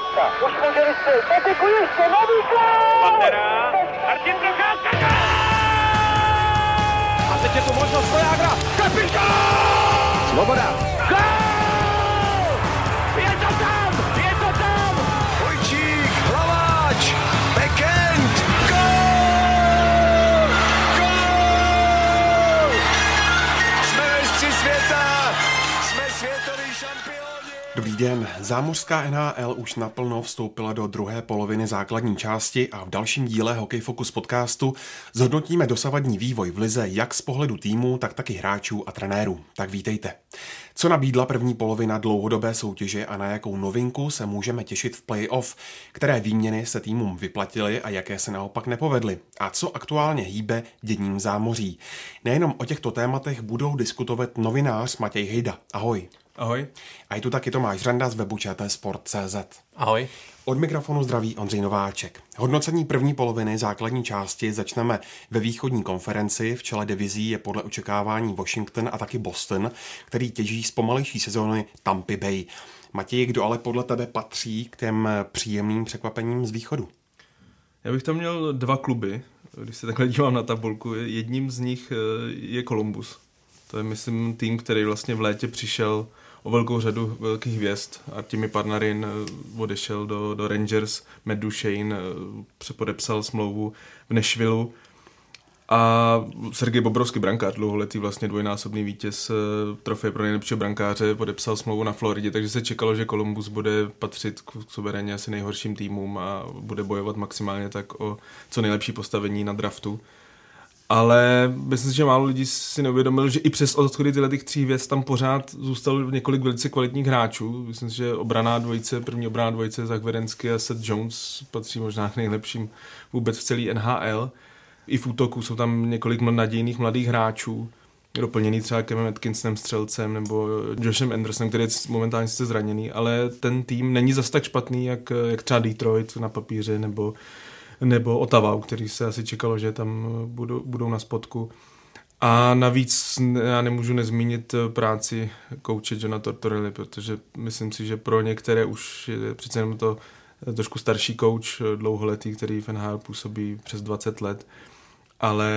Procházka. Už může vystřelit. Peteku ještě, nový gol! Pantera, Martin Procházka, gol! A teď je tu možnost pro Jágra. Kapitán! Svoboda. Den. Zámořská NHL už naplno vstoupila do druhé poloviny základní části a v dalším díle Hokej Focus podcastu zhodnotíme dosavadní vývoj v lize jak z pohledu týmu, tak taky hráčů a trenérů. Tak vítejte. Co nabídla první polovina dlouhodobé soutěže a na jakou novinku se můžeme těšit v playoff, které výměny se týmům vyplatily a jaké se naopak nepovedly a co aktuálně hýbe děním zámoří. Nejenom o těchto tématech budou diskutovat novinář Matěj Hejda. Ahoj. Ahoj. A je tu taky Tomáš Řanda z webu Sport.cz. Ahoj. Od mikrofonu zdraví Ondřej Nováček. Hodnocení první poloviny základní části začneme ve východní konferenci. V čele divizí je podle očekávání Washington a taky Boston, který těží z pomalejší sezóny Tampa Bay. Matěj, kdo ale podle tebe patří k těm příjemným překvapením z východu? Já bych tam měl dva kluby, když se takhle dívám na tabulku. Jedním z nich eh, je Columbus. To je, myslím, tým, který vlastně v létě přišel o velkou řadu velkých hvězd. Artemi Parnarin eh, odešel do, do Rangers, Matt Duchesne eh, přepodepsal smlouvu v Nashvilleu a Sergej Bobrovský brankář, dlouholetý vlastně dvojnásobný vítěz eh, trofeje pro nejlepšího brankáře, podepsal smlouvu na Floridě, takže se čekalo, že Columbus bude patřit k suverénně asi nejhorším týmům a bude bojovat maximálně tak o co nejlepší postavení na draftu. Ale myslím si, že málo lidí si neuvědomil, že i přes odchody tyhle těch tří hvězd tam pořád zůstalo několik velice kvalitních hráčů. Myslím si, že obraná dvojice, první obraná dvojice Zach Vedensky a Seth Jones patří možná k nejlepším vůbec v celý NHL. I v útoku jsou tam několik nadějných mladých hráčů, doplněný třeba Kevin Atkinsonem střelcem nebo Joshem Andersonem, který je momentálně sice zraněný, ale ten tým není zas tak špatný, jak, jak třeba Detroit na papíře nebo nebo Ottawa, u který se asi čekalo, že tam budou, budou na spodku. A navíc já nemůžu nezmínit práci kouče Johna Tortorelli, protože myslím si, že pro některé už je přece jenom to trošku starší kouč, dlouholetý, který v NHL působí přes 20 let, ale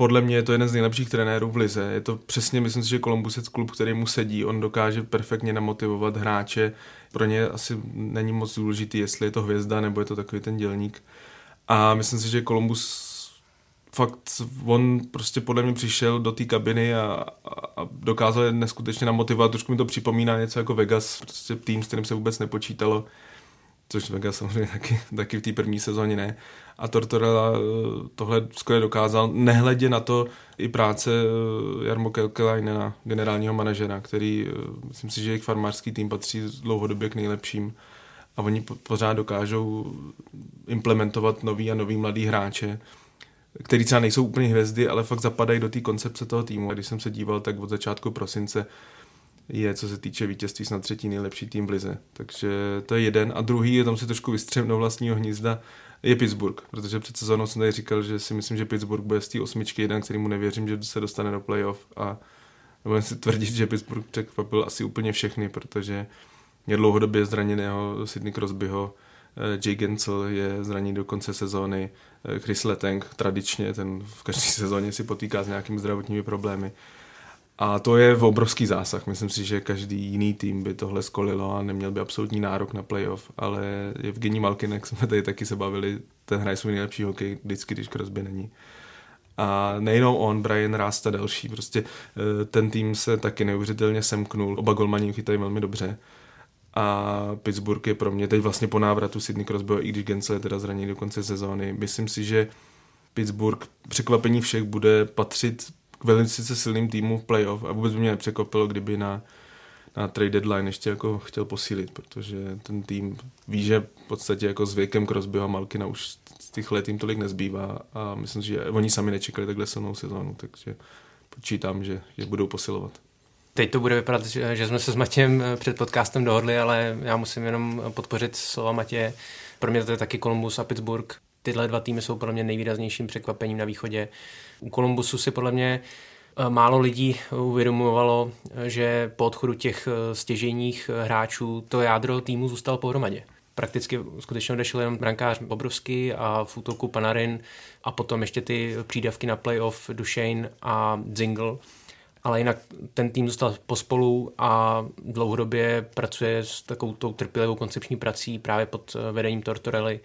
podle mě je to jeden z nejlepších trenérů v lize. Je to přesně, myslím si, že Columbus je klub, který mu sedí. On dokáže perfektně namotivovat hráče. Pro ně asi není moc důležitý, jestli je to hvězda nebo je to takový ten dělník. A myslím si, že Columbus fakt, on prostě podle mě přišel do té kabiny a, a, dokázal je neskutečně namotivovat. Trošku mi to připomíná něco jako Vegas, prostě tým, s kterým se vůbec nepočítalo což Vegas samozřejmě taky, taky v té první sezóně ne. A Tortorella eh, tohle skvěle dokázal, nehledě na to i práce eh, Jarmo Kelkelainena, generálního manažera, který, eh, myslím si, že jejich farmářský tým patří dlouhodobě k nejlepším a oni pořád dokážou implementovat nový a nový mladý hráče, který třeba nejsou úplně hvězdy, ale fakt zapadají do té koncepce toho týmu. A když jsem se díval, tak od začátku prosince je, co se týče vítězství, snad třetí nejlepší tým v lize. Takže to je jeden. A druhý je tam si trošku vystřem do vlastního hnízda, je Pittsburgh, protože před sezónou jsem tady říkal, že si myslím, že Pittsburgh bude z té osmičky jeden, kterýmu nevěřím, že se dostane do playoff a nebudem si tvrdit, že Pittsburgh překvapil asi úplně všechny, protože je dlouhodobě zraněného Sidney Crosbyho, eh, Jay Gensel je zraněný do konce sezóny, eh, Chris Letang tradičně, ten v každé sezóně si potýká s nějakými zdravotními problémy. A to je v obrovský zásah. Myslím si, že každý jiný tým by tohle skolilo a neměl by absolutní nárok na playoff. Ale Evgení Malkin, jak jsme tady taky se bavili, ten hraje svůj nejlepší hokej vždycky, když Crosby není. A nejenom on, Brian Rasta další. Prostě eh, ten tým se taky neuvěřitelně semknul. Oba golmani chytají velmi dobře. A Pittsburgh je pro mě teď vlastně po návratu Sydney Crosby, i když Gensel je teda zraněný do konce sezóny. Myslím si, že Pittsburgh překvapení všech bude patřit k velice silným týmu v playoff a vůbec by mě nepřekvapilo, kdyby na, na trade deadline ještě jako chtěl posílit, protože ten tým ví, že v podstatě jako s věkem Crosbyho a Malkina už těch let jim tolik nezbývá a myslím, že oni sami nečekali takhle silnou sezónu, takže počítám, že je budou posilovat. Teď to bude vypadat, že jsme se s Matějem před podcastem dohodli, ale já musím jenom podpořit slova Matěje. Pro mě to je taky Columbus a Pittsburgh. Tyhle dva týmy jsou pro mě nejvýraznějším překvapením na východě. U Kolumbusu si podle mě málo lidí uvědomovalo, že po odchodu těch stěžejních hráčů to jádro týmu zůstalo pohromadě prakticky skutečně odešel jenom brankář Bobrovský a v útoku Panarin a potom ještě ty přídavky na playoff Duchesne a Zingle. Ale jinak ten tým zůstal pospolu a dlouhodobě pracuje s takovou trpělivou koncepční prací právě pod vedením Tortorelli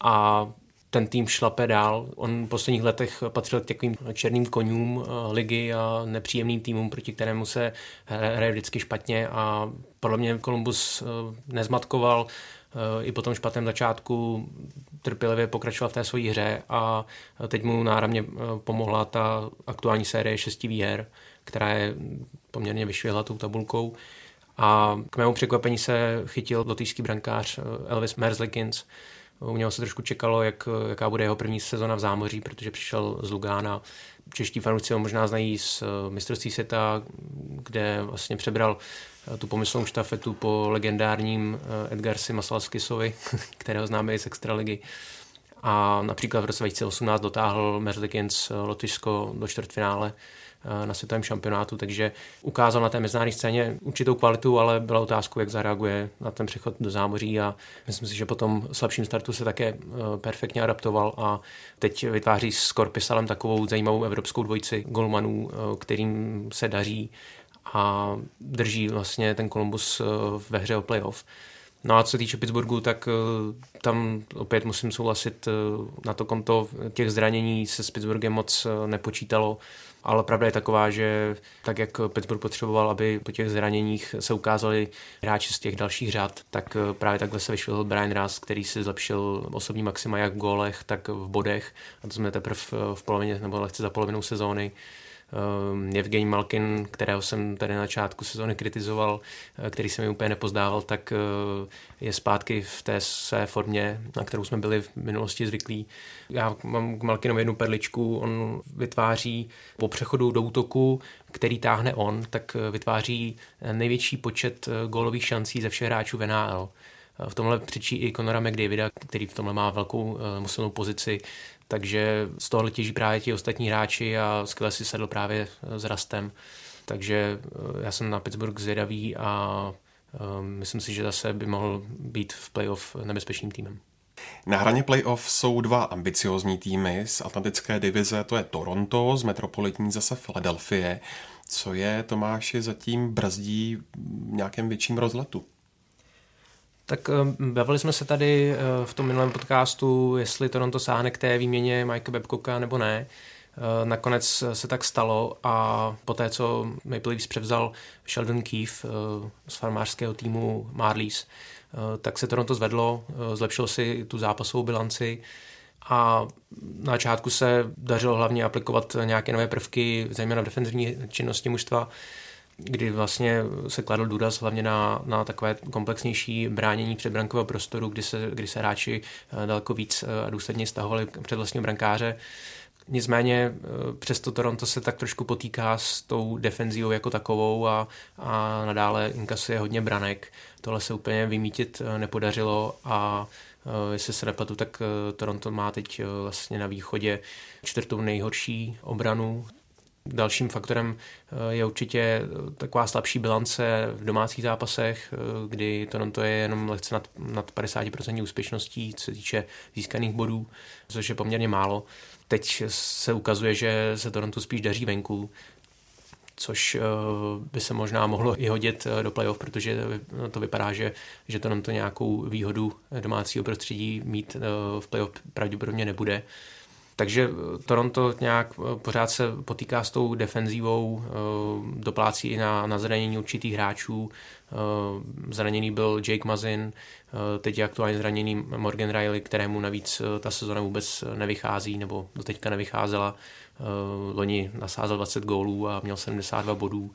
a ten tým šlape dál. On v posledních letech patřil k takovým černým konňům eh, ligy a nepříjemným týmům, proti kterému se hraje vždycky špatně a podle mě Columbus eh, nezmatkoval, i po tom špatném začátku trpělivě pokračoval v té své hře a teď mu náramně eh, pomohla ta aktuální série šesti výher, která je poměrně vyšvihla tou tabulkou. A k mému překvapení se chytil lotýský brankář eh, Elvis Merzlikins. U něho se trošku čekalo, jak, jaká bude jeho první sezona v zámoří, protože přišel z Lugána. Čeští fanoušci ho možná znají z eh, mistrovství světa, kde vlastně přebral tu pomyslnou štafetu po legendárním eh, Edgarsi Masalskisovi, kterého známe i z Extraligy. A například v roce 2018 dotáhl Merzlikins eh, Lotyšsko do čtvrtfinále eh, na světovém šampionátu, takže ukázal na té mezinárodní scéně určitou kvalitu, ale byla otázkou, jak zareaguje na ten přechod do zámoří a myslím si, že po tom slabším startu se také perfektně adaptoval a teď vytváří s Korpisalem takovou zajímavou evropskou dvojici golmanů, kterým se daří a drží vlastně ten Columbus eh, ve hře o playoff. No a co se týče Pittsburghu, tak eh, tam opět musím souhlasit, eh, na to konto těch zranění se s Pittsburghem moc nepočítalo, ale pravda je taková, že tak jak Pittsburgh potřeboval, aby po těch zraněních se ukázali hráči z těch dalších řad, tak právě takhle se vyšvihl Brian Russ, který si zlepšil osobní maxima jak v gólech, tak v bodech a to jsme teprve v polovině nebo lehce za polovinou sezóny. Uh, Evgení Malkin, kterého jsem tady na začátku sezóny kritizoval, uh, který se mi úplně nepozdával, tak uh, je zpátky v té své formě, na kterou jsme byli v minulosti zvyklí. Já mám k Malkinovi jednu perličku, on vytváří po přechodu do útoku, který táhne on, tak vytváří největší počet gólových šancí ze všech hráčů v NHL. V tomhle přičí i Conora McDavida, který v tomhle má velkou silnou pozici takže z tohohle těží právě ti ostatní hráči a skvěle si sedl právě s Rastem. Takže eh, já jsem na Pittsburgh zvědavý a eh, myslím si, že zase by mohl být v playoff nebezpečným týmem. Na hraně playoff jsou dva ambiciozní týmy z Atlantické divize, to je Toronto, z metropolitní zase Philadelphia. Co je Tomáši zatím brzdí v nějakém větším rozletu? Tak eh, bavili jsme se tady eh, v tom minulém podcastu, jestli Toronto sáhne k té výměně Mike Babcocka nebo ne. Eh, nakonec se tak stalo a poté, co Maple Leafs převzal Sheldon Keefe z farmářského týmu Marlies, tak se Toronto zvedlo, zlepšilo si tu zápasovou bilanci a na začátku se dařilo hlavně aplikovat nějaké nové prvky, zejména v defenzivní činnosti mužstva kdy vlastně se kladl důraz hlavně na, na takové komplexnější bránění předbrankového prostoru, kdy se, kdy se hráči eh, daleko víc eh, a důsledně stahovali před vlastního brankáře. Nicméně eh, přesto Toronto se tak trošku potýká s tou defenzivou jako takovou a, a nadále inkasuje hodně branek. Tohle se úplně vymítit nepodařilo a jestli se nepletu, tak Toronto má teď vlastně na východě čtvrtou nejhorší obranu, Dalším faktorem eh, je určitě eh, taková slabší bilance v domácích zápasech, eh, kdy Toronto je jenom lehce nad, nad 50% úspěšností, co se týče získaných bodů, což je poměrně málo. Teď se ukazuje, že se Toronto spíš daří venku, což by se možná mohlo i hodit do playoff, protože to vypadá, že, že Toronto nějakou výhodu domácího prostředí mít v playoff pravděpodobně nebude. Takže eh, Toronto nějak eh, pořád se potýká s tou defenzívou, eh, doplácí i na, na zranění určitých hráčů. Zraněný byl Jake Mazin, teď je aktuálně zraněný Morgan Riley, kterému navíc ta sezona vůbec nevychází, nebo do teďka nevycházela. Loni nasázel 20 gólů a měl 72 bodů.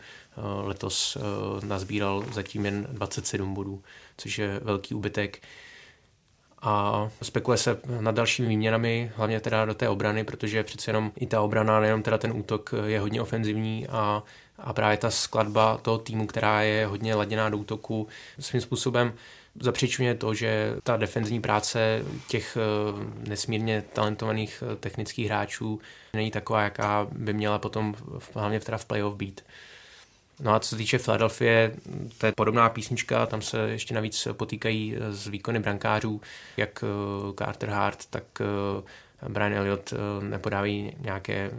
Letos nazbíral zatím jen 27 bodů, což je velký úbytek a spekuluje se nad dalšími výměnami, hlavně teda do té obrany, protože přece jenom i ta obrana, nejenom teda ten útok je hodně ofenzivní a a právě ta skladba toho týmu, která je hodně laděná do útoku, svým způsobem zapříčuje to, že ta defenzivní práce těch eh, nesmírně talentovaných eh, technických hráčů není taková, jaká by měla potom hlavně v playoff být. No a co se týče Philadelphia, to je podobná písnička, tam se ještě navíc potýkají s výkony brankářů, jak Carter Hart, tak Brian Elliott eh, nepodávají nějaké eh,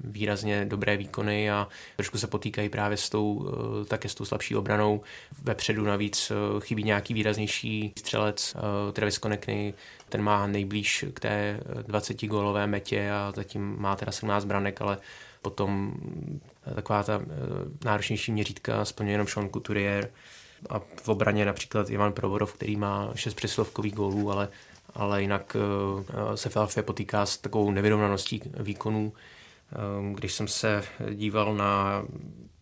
výrazně dobré výkony a trošku se potýkají právě s tou, eh, také s tou slabší obranou. Vepředu navíc chybí nějaký výraznější střelec Travis Konekny, ten má nejblíž k té 20 gólové metě a zatím má teda 17 branek, ale potom taková ta náročnější měřítka splňuje jenom Sean Couturier a v obraně například Ivan Provorov, který má 6 přeslovkových gólů, ale ale jinak eh, se Philadelphia potýká s takovou nevyrovnaností výkonů. Eh, když jsem se díval na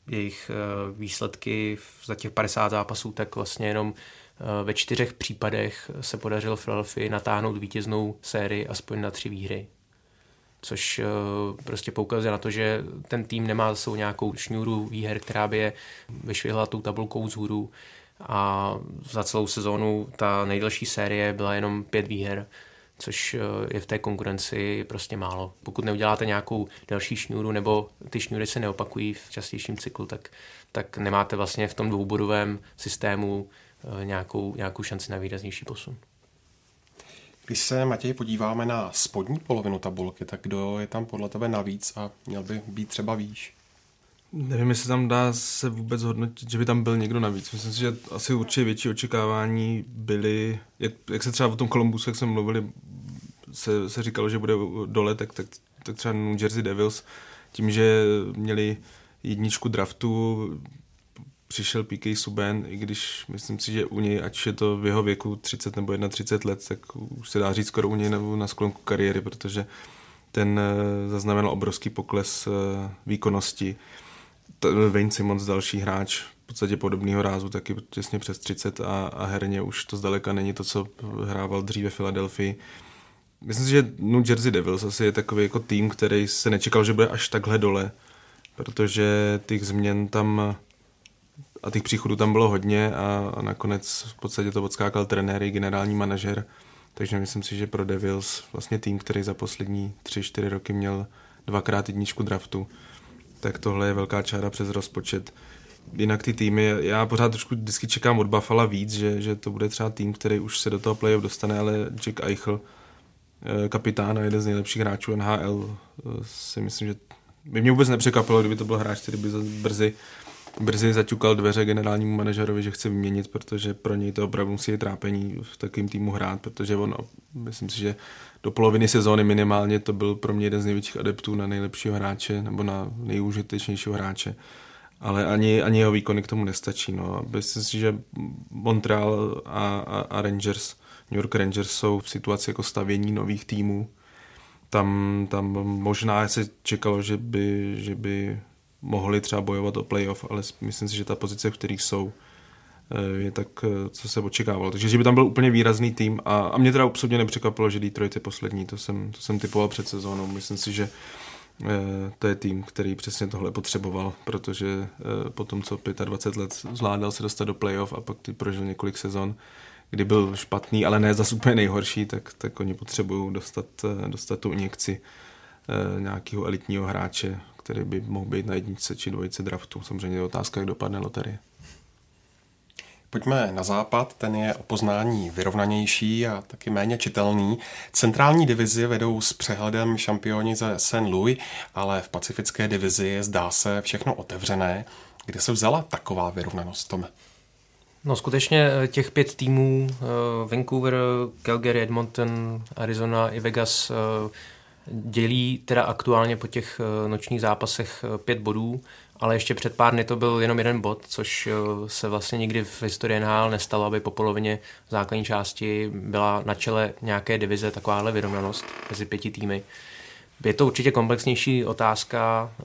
jejich eh, výsledky za těch 50 zápasů, tak vlastně jenom ve čtyřech případech se podařilo Philadelphia natáhnout vítěznou sérii aspoň na tři výhry. Což prostě poukazuje na to, že ten tým nemá za sebou nějakou šňůru výher, která by je vyšvihla tou tabulkou vzhůru a za celou sezónu ta nejdelší série byla jenom pět výher, což eh, je v té konkurenci prostě málo. Pokud neuděláte nějakou další šňůru nebo ty šňůry se neopakují v častějším cyklu, tak, tak nemáte vlastně v tom dvoubodovém systému eh, nějakou, nějakou šanci na výraznější posun. Když se, Matěj, podíváme na spodní polovinu tabulky, tak kdo je tam podle tebe navíc a měl by být třeba výš? Nevím, jestli tam dá se vůbec hodnotit, že by tam byl někdo navíc. Myslím si, že asi určitě větší očekávání byly, jak, jak se třeba o tom Columbusu, jak jsme mluvili, se, se říkalo, že bude dole, tak, tak, tak třeba New Jersey Devils, tím, že měli jedničku draftu, přišel PK Suben, i když myslím si, že u něj, ať je to v jeho věku 30 nebo 31 let, tak už se dá říct skoro u něj nebo na sklonku kariéry, protože ten eh, zaznamenal obrovský pokles eh, výkonnosti. Wayne Simmons, další hráč v podstatě podobného rázu, taky těsně přes 30 a, a herně už to zdaleka není to, co hrával dříve Philadelphia. Myslím si, že New Jersey Devils asi je takový jako tým, který se nečekal, že bude až takhle dole, protože těch změn tam a těch příchodů tam bylo hodně a, a nakonec v podstatě to odskákal trenér i generální manažer, takže myslím si, že pro Devils vlastně tým, který za poslední 3-4 roky měl dvakrát jedničku draftu, tak tohle je velká čára přes rozpočet. Jinak ty týmy, já pořád trošku vždycky čekám od Buffalo víc, že, že to bude třeba tým, který už se do toho playoff dostane, ale Jack Eichel, eh, kapitán a jeden z nejlepších hráčů NHL, eh, si myslím, že by mě vůbec nepřekvapilo, kdyby to byl hráč, který by brzy, brzy zaťukal dveře generálnímu manažerovi, že chce vyměnit, protože pro něj to opravdu musí je trápení v takovém týmu hrát, protože on, myslím si, že do poloviny sezóny minimálně to byl pro mě jeden z největších adeptů na nejlepšího hráče nebo na nejúžitečnějšího hráče. Ale ani, ani jeho výkony k tomu nestačí. No. Myslím si, že Montreal a, a, a Rangers, New York Rangers jsou v situaci jako stavění nových týmů. Tam, tam možná se čekalo, že by, že by mohli třeba bojovat o playoff, ale myslím si, že ta pozice, v kterých jsou, Eh, je tak, eh, co se očekávalo. Takže že by tam byl úplně výrazný tým a, a mě teda absolutně nepřekvapilo, že Detroit je poslední, to jsem, to jsem typoval před sezónou. Myslím si, že eh, to je tým, který přesně tohle potřeboval, protože po tom, co 25 let zvládal se dostat do playoff a pak ty prožil několik sezon, kdy byl špatný, ale ne zase úplně nejhorší, tak, tak oni potřebují dostat, dostat tu injekci nějakého elitního hráče, který by mohl být na jedničce či dvojice draftu. Samozřejmě je otázka, jak dopadne loterie. Pojďme na západ, ten je o poznání vyrovnanější a taky méně čitelný. Centrální divizi vedou s přehledem šampioni ze St. Louis, ale v pacifické divizi zdá se všechno otevřené. Kde se vzala taková vyrovnanost, Tome? No skutečně eh, těch pět týmů, eh, Vancouver, Calgary, Edmonton, Arizona i Vegas, eh, dělí teda aktuálně po těch nočních zápasech pět bodů ale ještě před pár dny to byl jenom jeden bod, což eh, se vlastně nikdy v historii NHL nestalo, aby po polovině základní části byla na čele nějaké divize takováhle vyrovnanost mezi pěti týmy. Je to určitě komplexnější otázka. Eh,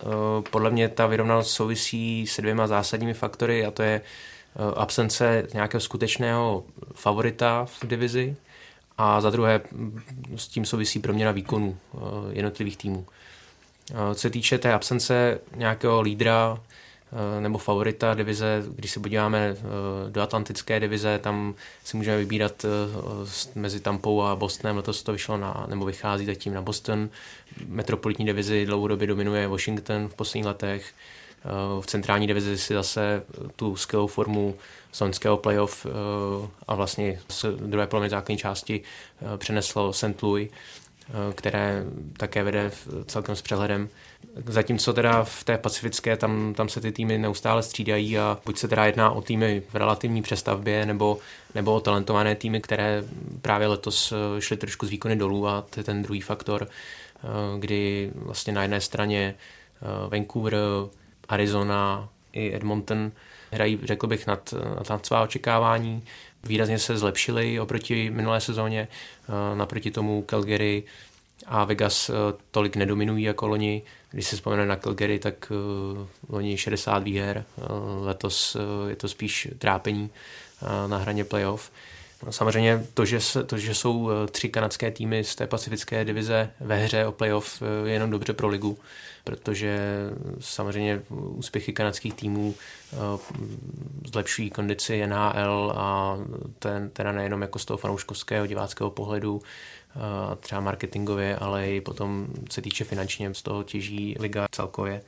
podle mě ta vyrovnanost souvisí se dvěma zásadními faktory a to je eh, absence nějakého skutečného favorita v divizi a za druhé mm, s tím souvisí proměna výkonů jednotlivých týmů. Co se týče té absence nějakého lídra, nebo favorita divize. Když se podíváme do atlantické divize, tam si můžeme vybírat mezi Tampou a Bostonem. Letos to vyšlo na, nebo vychází zatím na Boston. Metropolitní divizi dlouhodobě dominuje Washington v posledních letech. V centrální divizi si zase tu skvělou formu slovenského playoff a vlastně z druhé poloviny základní části přeneslo St. Louis Eh, které také vede celkem s přehledem. Zatímco teda v té pacifické, tam, tam se ty týmy neustále střídají a buď se teda jedná o týmy v relativní přestavbě, nebo, nebo o talentované týmy, které právě letos eh, šly trošku z výkony dolů a to je ten druhý faktor, eh, kdy vlastně na jedné straně Vancouver, Arizona i Edmonton hrají, řekl bych, nad, nad svá očekávání výrazně se zlepšili oproti minulé sezóně. Eh, naproti tomu Calgary a Vegas eh, tolik nedominují jako loni. Když se vzpomene na Calgary, tak eh, loni 60 výher, letos je to spíš trápení na hraně playoff. No, samozřejmě to že, se, to, že jsou tři kanadské týmy z té pacifické divize ve hře o playoff, je jenom dobře pro ligu protože samozřejmě úspěchy kanadských týmů eh, zlepšují kondici NHL a ten, teda nejenom jako z toho fanouškovského diváckého pohledu, eh, třeba marketingově, ale i potom se týče finančně, z toho těží liga celkově.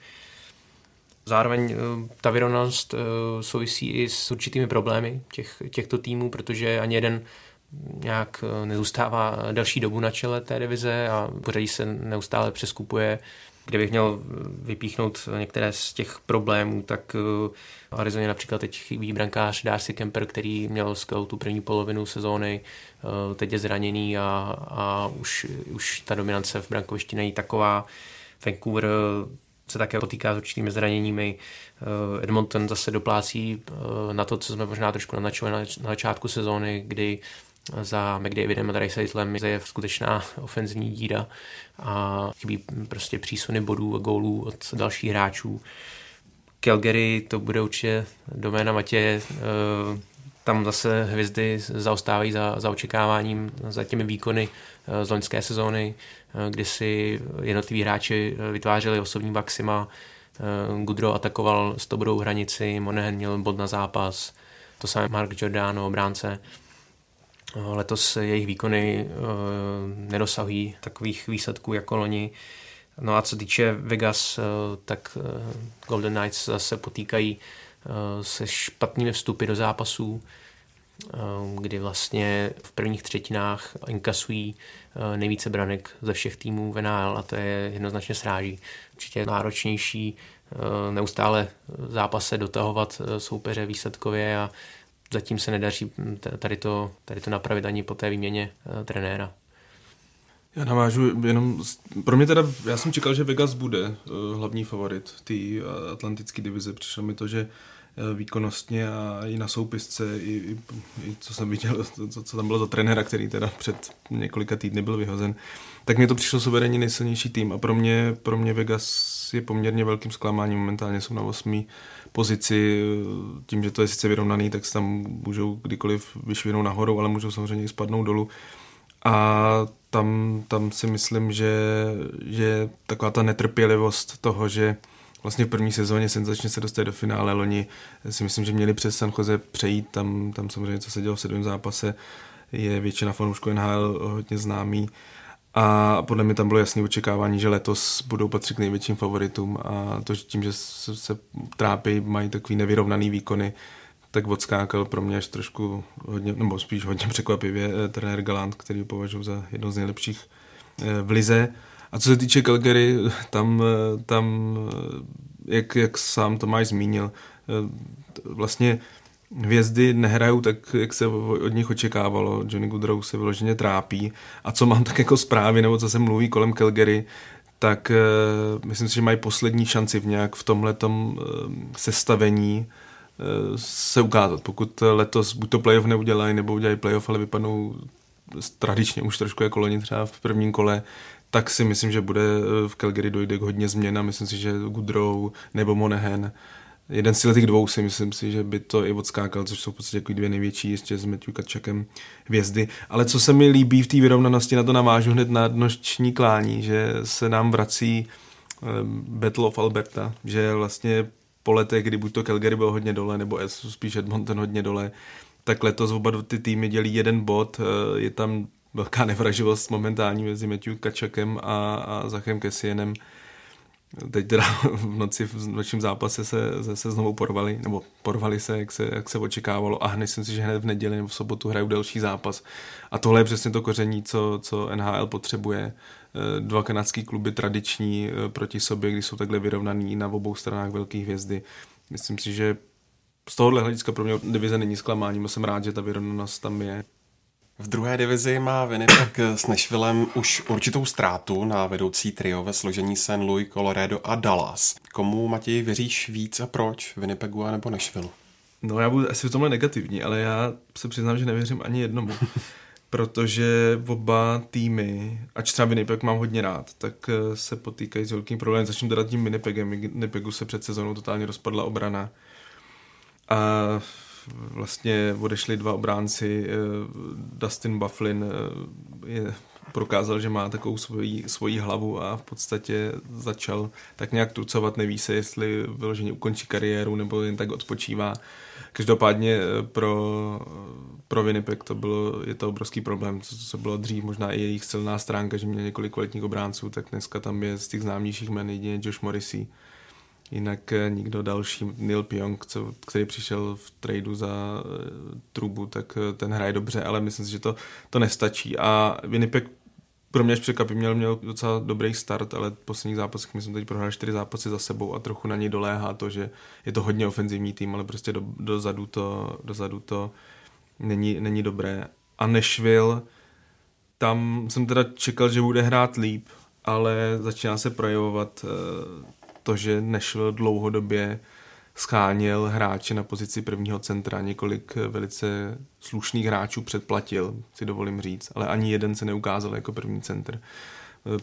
Zároveň eh, ta vyrovnanost souvisí i s určitými problémy těch, těchto týmů, protože ani jeden nějak nezůstává delší dobu na čele té divize a pořadí se neustále přeskupuje Kdybych měl vypíchnout některé z těch problémů, tak v eh, Arizoně například teď chybí brankář Darcy Kemper, který měl skvělou tu první polovinu sezóny, eh, teď je zraněný a, a už, už ta dominance v brankovišti není taková. Vancouver se také potýká s určitými zraněními. Eh, Edmonton zase doplácí na to, co jsme možná trošku naznačovali na, na začátku sezóny, kdy za McDavidem a Dreisaitlem je skutečná ofenzivní díra a chybí prostě přísuny bodů a gólů od dalších hráčů. Calgary to bude určitě doména Matě, eh, tam zase hvězdy zaostávají za, za očekáváním, za těmi výkony eh, z loňské sezóny, eh, kdy si jednotliví hráči vytvářeli osobní maxima. Gudro atakoval 100 bodou hranici, Monahan měl bod na zápas, to samé Mark Giordano, obránce. Letos jejich výkony uh, nedosahují takových výsledků jako loni. No a co týče Vegas, uh, tak Golden Knights zase potýkají se špatnými vstupy do zápasů, kdy vlastně v prvních třetinách inkasují nejvíce branek ze všech týmů v NHL a to je jednoznačně sráží. Určitě náročnější neustále zápase dotahovat soupeře výsledkově a zatím se nedaří tady to, tady to napravit ani po té výměně uh, trenéra. Já navážu jenom, pro mě teda, já jsem čekal, že Vegas bude uh, hlavní favorit té uh, atlantické divize. Přišlo mi to, že výkonnostně a i na soupisce, i, i, i co jsem viděl, co, co tam bylo za trenéra, který teda před několika týdny byl vyhozen, tak mě to přišlo suverénně nejsilnější tým a pro mě, pro mě Vegas je poměrně velkým zklamáním. Momentálně jsou na osmý pozici, tím, že to je sice vyrovnaný, tak se tam můžou kdykoliv vyšvihnout nahoru, ale můžou samozřejmě i spadnout dolů. A tam, tam si myslím, že, že taková ta netrpělivost toho, že vlastně v první sezóně senzačně se dostali do finále loni, si myslím, že měli přes San Jose přejít, tam, tam samozřejmě, co se dělo v sedmém zápase, je většina fanoušků NHL hodně známý a podle mě tam bylo jasné očekávání, že letos budou patřit k největším favoritům a to tím, že se, se trápí, mají takový nevyrovnaný výkony, tak odskákal pro mě až trošku hodně, nebo spíš hodně překvapivě eh, trenér Galant, který považuji za jedno z nejlepších eh, v lize. A co se týče Calgary, tam, eh, tam jak, jak sám Tomáš zmínil, vlastně hvězdy nehrajou tak, jak se od nich očekávalo. Johnny Goodrow se vyloženě trápí. A co mám tak jako zprávy, nebo co se mluví kolem Calgary, tak uh, myslím si, že mají poslední šanci v nějak v tomhle uh, sestavení uh, se ukázat. Pokud letos buď to playoff neudělají, nebo udělají playoff, ale vypadnou tradičně už trošku jako loni třeba v prvním kole, tak si myslím, že bude v Calgary dojde k hodně změn a myslím si, že Goodrow nebo Monahan jeden z těch dvou si myslím si, že by to i odskákal, což jsou v podstatě jako dvě největší, ještě s Matthew Kačakem hvězdy. Ale co se mi líbí v té vyrovnanosti, na to navážu hned na noční klání, že se nám vrací Battle of Alberta, že vlastně po letech, kdy buď to Calgary byl hodně dole, nebo spíš Edmonton hodně dole, tak letos oba ty týmy dělí jeden bod, eh, je tam velká nevraživost momentální mezi Matthew Kačakem a, a Zachem Kesienem. Teď teda v noci v nočním zápase se, se, se znovu porvali, nebo porvali se jak, se, jak se očekávalo a myslím si, že hned v neděli nebo v sobotu hrajou další zápas. A tohle je přesně to koření, co, co NHL potřebuje. Eh, dva kanadský kluby tradiční eh, proti sobě, kdy jsou takhle vyrovnaný na obou stranách velkých hvězdy. Myslím si, že z tohohle hlediska pro mě divize není zklamáním, jsem rád, že ta vyrovnanost tam je. V druhé divizi má Winnipeg s Nashvillem už určitou ztrátu na vedoucí trio ve složení St. Louis, Colorado a Dallas. Komu, Matěj, věříš víc a proč? Winnipegu a nebo Nashville? No já budu asi v tomhle negativní, ale já se přiznám, že nevěřím ani jednomu. protože oba týmy, ač třeba Winnipeg mám hodně rád, tak eh, se potýkají s velkým problémem. Začnu teda tím Winnipegem. Winnipegu se před sezónou totálně rozpadla obrana. A vlastně odešli dva obránci. Eh, Dustin Bufflin eh, je, prokázal, že má takovou svoji, svoji hlavu a v podstatě začal tak nějak trucovat, neví se, jestli vyloženě ukončí kariéru nebo jen tak odpočívá. Každopádně eh, pro, pro Winnipeg to bylo, je to obrovský problém, co, co bylo dřív, možná i jejich silná stránka, že měl několik kvalitních obránců, tak dneska tam je z těch známějších men jedině Josh Morrissey Jinak eh, nikdo další, Neil Pionk, co, který přišel v tradu za uh, trubu, tak uh, ten hraje dobře, ale myslím si, že to, to nestačí. A Winnipeg pro mě až překvapí, měl, měl docela dobrý start, ale v posledních zápasech my jsme teď prohráli čtyři zápasy za sebou a trochu na něj doléhá to, že je to hodně ofenzivní tým, ale prostě do, dozadu to, dozadu to není, není dobré. A Nashville, tam jsem teda čekal, že bude hrát líp, ale začíná se projevovat to, že Nashville dlouhodobě scháněl hráče na pozici prvního centra. Několik velice slušných hráčů předplatil, si dovolím říct, ale ani jeden se neukázal jako první centr.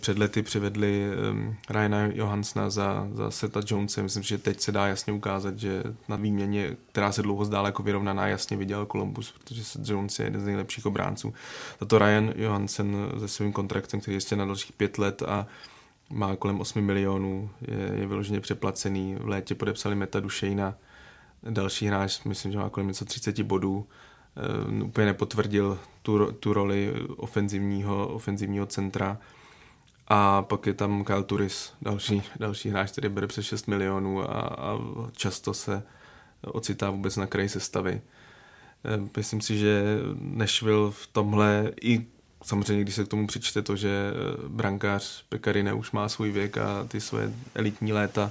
Před lety přivedli um, Ryana Johansna za, za Seta Jonese. Myslím, že teď se dá jasně ukázat, že na výměně, která se dlouho zdála jako vyrovnaná, jasně viděl Columbus, protože Seth Jones je jeden z nejlepších obránců. Tato Ryan Johansen se svým kontraktem, který je ještě na dalších pět let a má kolem 8 milionů, je, je vyloženě přeplacený. V létě podepsali Meta Dušejna, další hráč, myslím, že má kolem něco 30 bodů. Uh, úplně nepotvrdil tu, tu roli ofenzivního, ofenzivního centra. A pak je tam Kyle Turis, další, další hráč, který bere přes 6 milionů a, a často se ocitá vůbec na kraji sestavy. Eh, myslím si, že Nashville v tomhle i samozřejmě, když se k tomu přičte to, že eh, brankář Pekarine už má svůj věk a ty své elitní léta,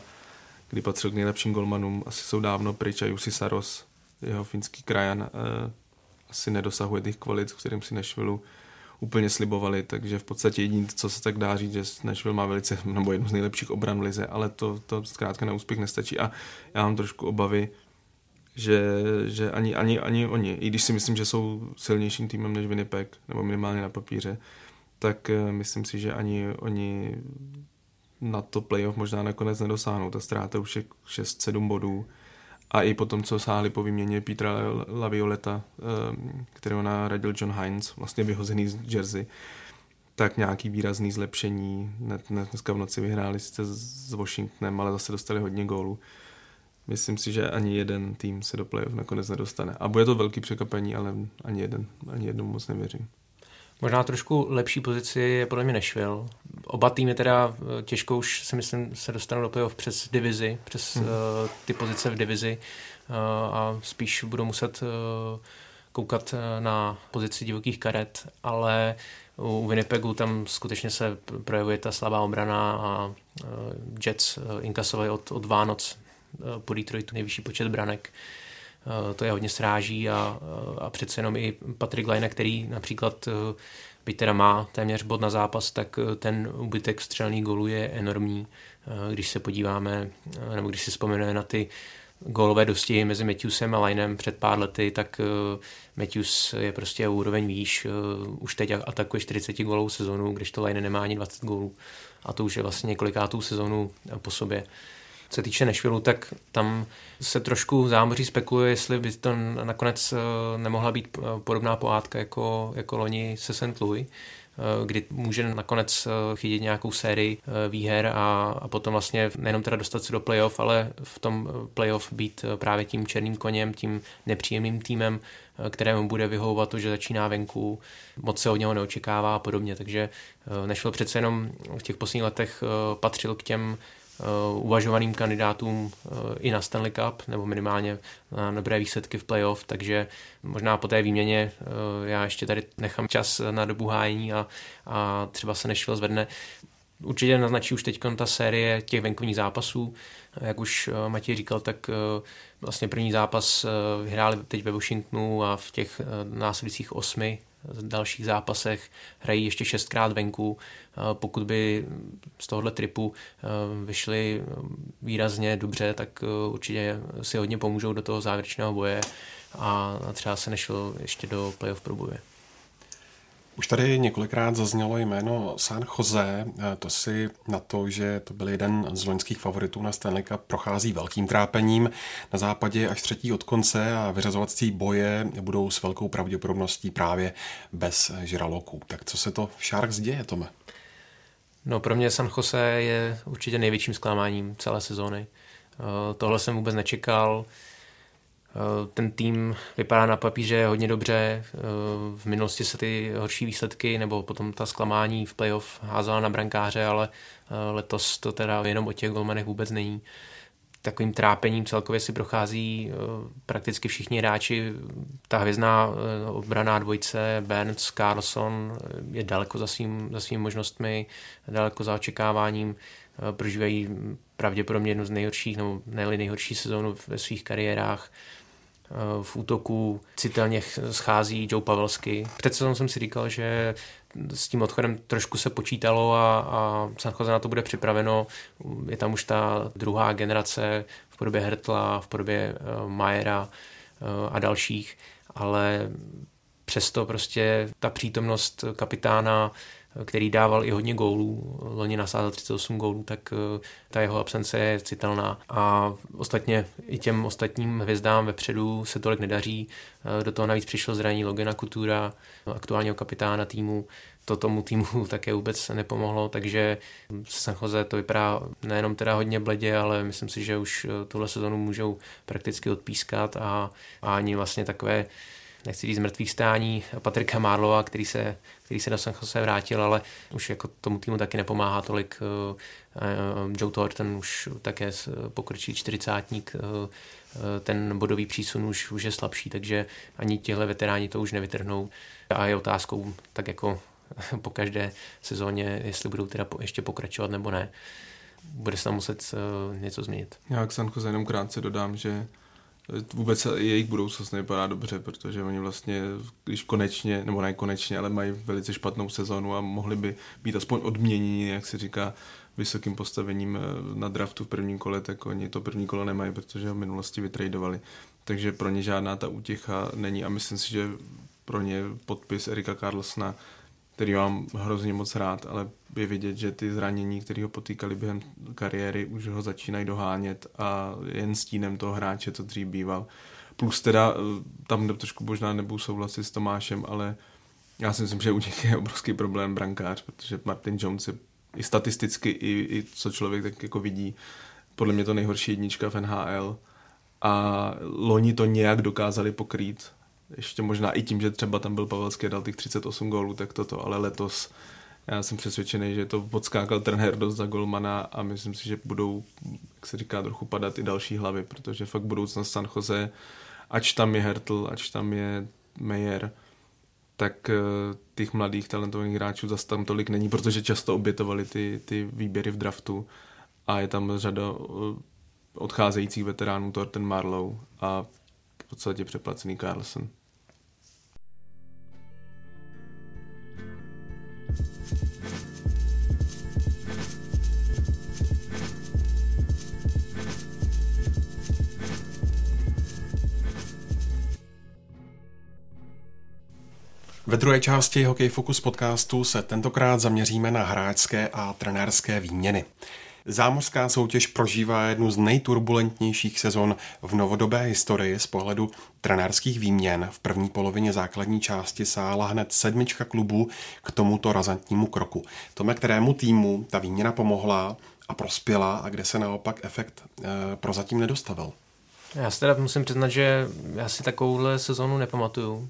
kdy patřil k nejlepším golmanům, asi jsou dávno pryč a Jussi Saros, jeho finský krajan, eh, asi nedosahuje těch kvalit, kterým si Nešvilu úplně slibovali, takže v podstatě jediné, co se tak dá říct, že Nashville má velice, nebo jednu z nejlepších obran v lize, ale to, to zkrátka na úspěch nestačí. A já mám trošku obavy, že, že ani, ani, ani oni, i když si myslím, že jsou silnějším týmem než Winnipeg, nebo minimálně na papíře, tak eh, myslím si, že ani oni na to playoff možná nakonec nedosáhnou. Ta ztráta už je 6-7 bodů. A i po tom, co sáhli po výměně Petra Lavioleta, eh, kterého nahradil John Hines, vlastně vyhozený z Jersey, tak nějaký výrazný zlepšení. Dneska v noci vyhráli sice s Washingtonem, ale zase dostali hodně gólů. Myslím si, že ani jeden tým se do playoff nakonec nedostane. A bude to velký překvapení, ale ani jeden, ani jednou moc nevěřím. Možná trošku lepší pozici je podle mě Nashville. Oba týmy teda eh, těžko už si myslím se dostanou do playoff přes divizi, přes hmm. uh, ty pozice v divizi uh, a spíš budou muset uh, koukat na pozici divokých karet, ale u Winnipegu tam skutečně se projevuje ta slabá obrana a Jets inkasovali od, od Vánoc po Detroitu nejvyšší počet branek. Eh, to je hodně sráží a, a přece jenom i Patrick Laine, který například eh, byť teda má téměř bod na zápas, tak ten úbytek střelných golů je enormní. Když se podíváme, nebo když si vzpomeneme na ty gólové dostihy mezi Matthewsem a Linem před pár lety, tak Matthews je prostě úroveň výš. Už teď atakuje 40 gólů sezonu, když to Line nemá ani 20 gólů. A to už je vlastně několikátou sezonu po sobě. Co se týče Nešvilu, tak tam se trošku zámoří spekuluje, jestli by to nakonec nemohla být podobná pohádka jako, jako loni se St. Louis Eh, kdy může nakonec eh, chytit nějakou sérii eh, výher a, a potom vlastně nejenom teda dostat se do playoff, ale v tom playoff být právě tím černým koněm, tím nepříjemným týmem, kterému bude vyhovovat to, že začíná venku, moc se od něho neočekává a podobně. Takže nešlo přece jenom v těch posledních letech patřil k těm uvažovaným kandidátům uh, i na Stanley Cup, nebo minimálně na dobré výsledky v playoff, takže možná po té výměně uh, já ještě tady nechám čas na dobu hájení a, a třeba se nešlo zvedne. Určitě naznačí už teď ta série těch venkovních zápasů. Jak už Matěj říkal, tak vlastně první zápas vyhráli teď ve Washingtonu a v těch následujících osmi dalších zápasech hrají ještě šestkrát venku. Pokud by z tohohle tripu eh, vyšli výrazně dobře, tak eh, určitě si hodně pomůžou do toho závěrečného boje a třeba se nešlo ještě do playoff probuje. Už tady několikrát zaznělo jméno San Jose. To si na to, že to byl jeden z loňských favoritů na Stanley Cup, prochází velkým trápením. Na západě až třetí od konce a vyřazovací boje budou s velkou pravděpodobností právě bez žraloků. Tak co se to v Sharks děje, Tome? No pro mě San Jose je určitě největším zklamáním celé sezóny. Eh, tohle jsem vůbec nečekal. Eh, ten tým vypadá na papíře hodně dobře. Eh, v minulosti se ty horší výsledky nebo potom ta zklamání v playoff házela na brankáře, ale eh, letos to teda jenom o těch golmanech vůbec není. Takovým trápením celkově si prochází prakticky všichni hráči. Ta hvězdná obraná dvojce Burns, Carlson je daleko za, svým, za svými možnostmi, daleko za očekáváním. Prožívají pravděpodobně jednu z nejhorších, nebo ne nejhorší sezónu ve svých kariérách v útoku citelně schází Joe Pavelsky. Sezónou jsem si říkal, že s tím odchodem trošku se počítalo a, a San Jose na to bude připraveno. Je tam už ta druhá generace v podobě Hertla, v podobě uh, Majera uh, a dalších, ale přesto prostě ta přítomnost kapitána který dával i hodně gólů, loni nasázal 38 gólů, tak eh, ta jeho absence je citelná. A ostatně i těm ostatním hvězdám vepředu se tolik nedaří. Eh, do toho navíc přišlo zranění Logena Kutura, aktuálního kapitána týmu, to tomu týmu také vůbec nepomohlo, takže San Jose to vypadá nejenom teda hodně bledě, ale myslím si, že už eh, tuhle sezonu můžou prakticky odpískat a, a ani vlastně takové nechci říct mrtvých stání Patrika Marlova, který se, který se do San Jose vrátil, ale už jako tomu týmu taky nepomáhá tolik. Eh, eh, Joe Thornton už také pokročilý čtyřicátník, eh, ten bodový přísun už, už je slabší, takže ani těhle veteráni to už nevytrhnou. A je otázkou, tak jako po každé sezóně, jestli budou teda ještě pokračovat nebo ne. Bude se tam muset něco změnit. Já k San Jose jenom krátce dodám, že vůbec jejich budoucnost nevypadá dobře, protože oni vlastně, když konečně, nebo ne konečně, ale mají velice špatnou sezonu a mohli by být aspoň odměněni, jak se říká, vysokým postavením eh, na draftu v prvním kole, tak oni to první kolo nemají, protože ho v minulosti vytradovali. Takže pro ně žádná ta útěcha není a myslím si, že pro ně podpis Erika Carlsona který mám hrozně moc rád, ale je vidět, že ty zranění, které ho potýkali během kariéry, už ho začínají dohánět a jen stínem toho hráče, co dřív býval. Plus teda, eh, tam trošku možná nebudu souhlasit s Tomášem, ale já si myslím, že u nich je obrovský problém brankář, protože Martin Jones je i statisticky, i, i co člověk tak jako vidí, podle mě to nejhorší jednička v NHL a loni to nějak dokázali pokrýt ještě možná i tím, že třeba tam byl Pavelský dal těch 38 gólů, tak toto, ale letos já jsem přesvědčený, že to podskákal trenér dost za golmana a myslím si, že budou, jak se říká, trochu padat i další hlavy, protože fakt budoucnost San Jose, ač tam je Hertl, ač tam je Meyer, tak uh, těch mladých talentovaných hráčů zase tam tolik není, protože často obětovali ty, ty výběry v draftu a je tam řada uh, odcházejících veteránů, Thornton Marlow a v podstatě přeplacený Carlson. Ve druhé části Hokej Focus podcastu se tentokrát zaměříme na hráčské a trenérské výměny. Zámořská soutěž prožívá jednu z nejturbulentnějších sezon v novodobé historii z pohledu trenérských výměn. V první polovině základní části sála hned sedmička klubů k tomuto razantnímu kroku. Tome, kterému týmu ta výměna pomohla a prospěla a kde se naopak efekt e, prozatím nedostavil? Já si teda musím přiznat, že já si takovouhle sezonu nepamatuju,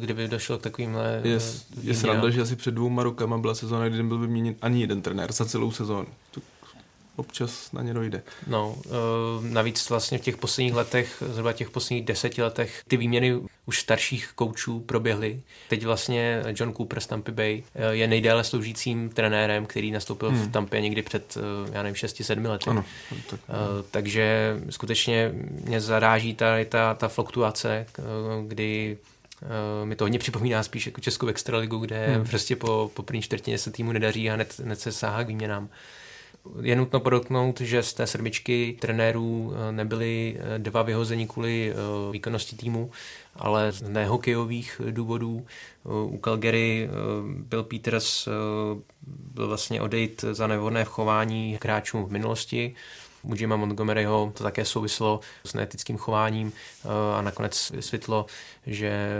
kdyby došlo k takovýmhle Je, eh, je sranda, že asi před dvěma rokama byla sezóna, kdy nebyl vyměněn ani jeden trenér za celou sezónu. To občas na ně dojde. No, uh, navíc vlastně v těch posledních letech, zhruba těch posledních deseti letech, ty výměny už starších koučů proběhly. Teď vlastně John Cooper z Tampa Bay je nejdéle sloužícím trenérem, který nastoupil hmm. v Tampě někdy před, já nevím, 6-7 lety. Ano, tak, uh, takže skutečně mě zaráží ta, ta, ta fluktuace, kdy Uh, mi to hodně připomíná spíš jako Českou extraligu, kde hmm. prostě po, po první čtvrtině se týmu nedaří a hned, hned se sáhá k výměnám. Je nutno podotknout, že z té sedmičky trenérů eh, nebyly eh, dva vyhození kvůli výkonnosti týmu, ale z nehokejových důvodů. U Calgary byl Peters byl vlastně odejít za nevhodné chování hráčů v minulosti. U Jima Montgomeryho to také souvislo s neetickým chováním a nakonec vysvětlo, že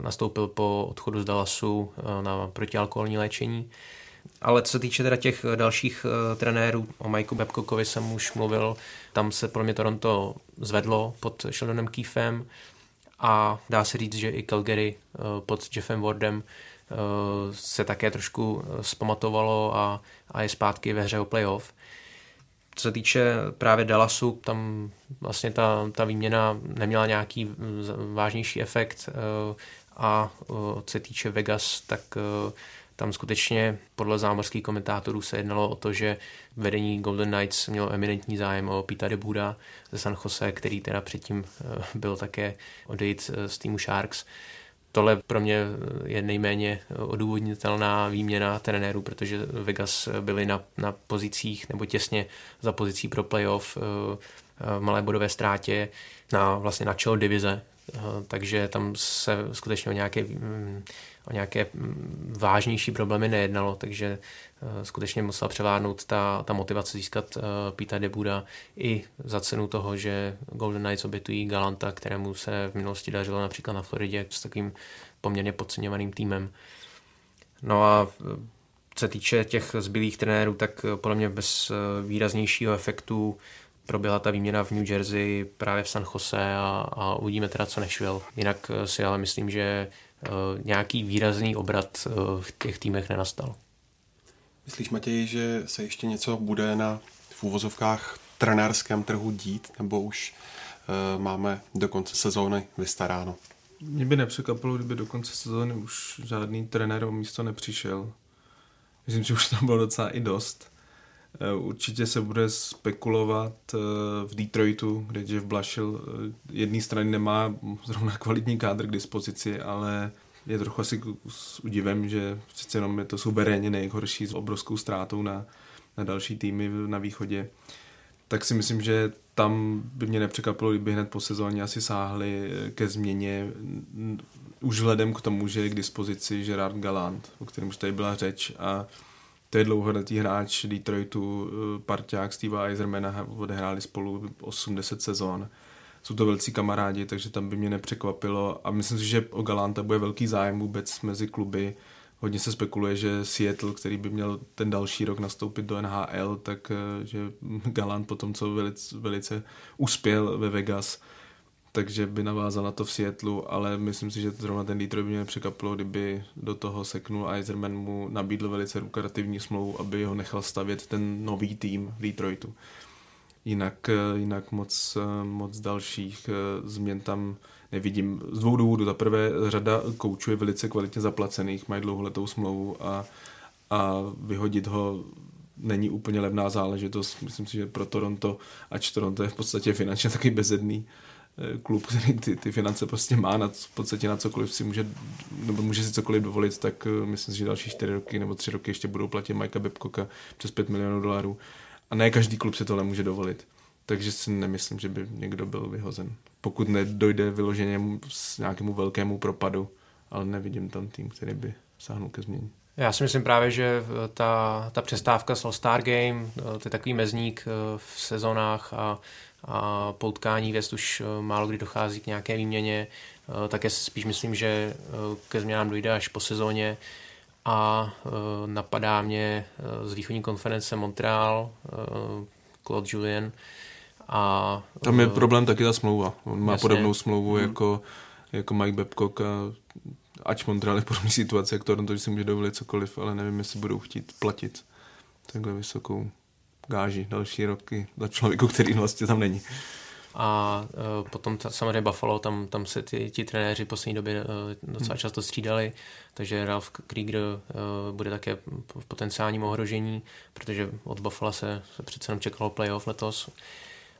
nastoupil po odchodu z Dallasu na protialkoholní léčení. Ale co se týče teda těch eh, dalších trenérů, o Mikeu Babcockovi jsem už mluvil, tam se pro mě Toronto zvedlo pod Sheldonem Keefem a dá se říct, že i Calgary pod Jeffem Wardem se také trošku zpamatovalo a, a je zpátky ve hře o playoff. Co se týče právě Dallasu, tam vlastně ta, ta výměna neměla nějaký vážnější efekt a co se týče Vegas, tak tam skutečně podle zámořských komentátorů se jednalo o to, že vedení Golden Knights mělo eminentní zájem o Pita de Buda ze San Jose, který teda předtím eh, byl také odejít eh, z týmu Sharks. Tohle pro mě je nejméně odůvodnitelná výměna trenérů, protože Vegas byli na, na pozicích nebo těsně za pozicí pro playoff v eh, malé bodové ztrátě na, vlastně na čelo divize, takže tam se skutečně o nějaké mm, o nějaké mm, vážnější problémy nejednalo, takže eh, skutečně musela převládnout ta, ta motivace získat uh, Pita Debuda i za cenu toho, že Golden Knights obětují Galanta, kterému se v minulosti dařilo například na Floridě s takovým poměrně podceňovaným týmem. No a eh, co se týče těch zbylých trenérů, tak podle mě bez výraznějšího efektu proběhla ta výměna v New Jersey právě v San Jose a, a uvidíme teda, co nešvěl. Jinak si ale myslím, že Eh, nějaký výrazný obrat eh, v těch týmech nenastal. Myslíš, Matěj, že se ještě něco bude na v úvozovkách trenérském trhu dít, nebo už uh, máme do konce sezóny vystaráno? Mě by nepřekvapilo, kdyby do konce sezóny už žádný trenér o místo nepřišel. Myslím, že už tam bylo docela i dost. Určitě se bude spekulovat v Detroitu, kde Jeff Blashill jedné strany nemá zrovna kvalitní kádr k dispozici, ale je trochu asi s udivem, že přece jenom je to suverénně nejhorší s obrovskou ztrátou na, na další týmy na východě. Tak si myslím, že tam by mě nepřekvapilo, kdyby hned po sezóně asi sáhli ke změně už vzhledem k tomu, že je k dispozici Gerard Galant, o kterém už tady byla řeč a to je dlouholetý hráč Detroitu, eh, parťák Steva Eisermana, odehráli spolu 80 sezon. Jsou to velcí kamarádi, takže tam by mě nepřekvapilo a myslím si, že o Galanta bude velký zájem vůbec mezi kluby. Hodně se spekuluje, že Seattle, který by měl ten další rok nastoupit do NHL, tak eh, že Galant potom, co velice, velice uspěl ve Vegas, takže by navázal na to v Seattle, ale myslím si, že zrovna ten Detroit by mě překvapilo, kdyby do toho seknul Eiserman mu nabídl velice lukrativní smlouvu, aby ho nechal stavět ten nový tým Detroitu. Jinak, eh, jinak moc, eh, moc dalších eh, změn tam nevidím. Z dvou důvodů. Za prvé, řada koučů je velice kvalitně zaplacených, mají dlouholetou smlouvu a, a vyhodit ho není úplně levná záležitost. Myslím si, že pro Toronto, ač Toronto je v podstatě finančně taky bezedný, klub, který ty, ty finance prostě má na, v podstatě na cokoliv si může, nebo může si cokoliv dovolit, tak myslím si, že další čtyři roky nebo tři roky ještě budou platit Mikea Babcocka přes 5 milionů dolarů. A ne každý klub si tohle může dovolit. Takže si nemyslím, že by někdo byl vyhozen. Pokud nedojde vyloženě s nějakému velkému propadu, ale nevidím tam tým, který by sáhnul ke změně. Já si myslím právě, že ta, ta přestávka s All-Star Game, ty takový mezník v sezónách a, a poutkání věst už málo kdy dochází k nějaké výměně, tak já si spíš myslím, že ke změnám dojde až po sezóně a napadá mě z východní konference Montreal, Claude Julien, a, Tam je problém taky ta smlouva. On má jasně. podobnou smlouvu hmm. jako, jako Mike Babcock a ač Montreal je v podobné situaci, jak Toronto, že si může dovolit cokoliv, ale nevím, jestli budou chtít platit takhle vysokou gáži další roky za člověku, který vlastně tam není. A uh, potom ta, samozřejmě Buffalo, tam, tam se ty, ti trenéři v poslední době uh, docela hmm. často střídali, takže Ralph Krieger uh, bude také v potenciálním ohrožení, protože od Buffalo se, se přece jenom čekalo playoff letos.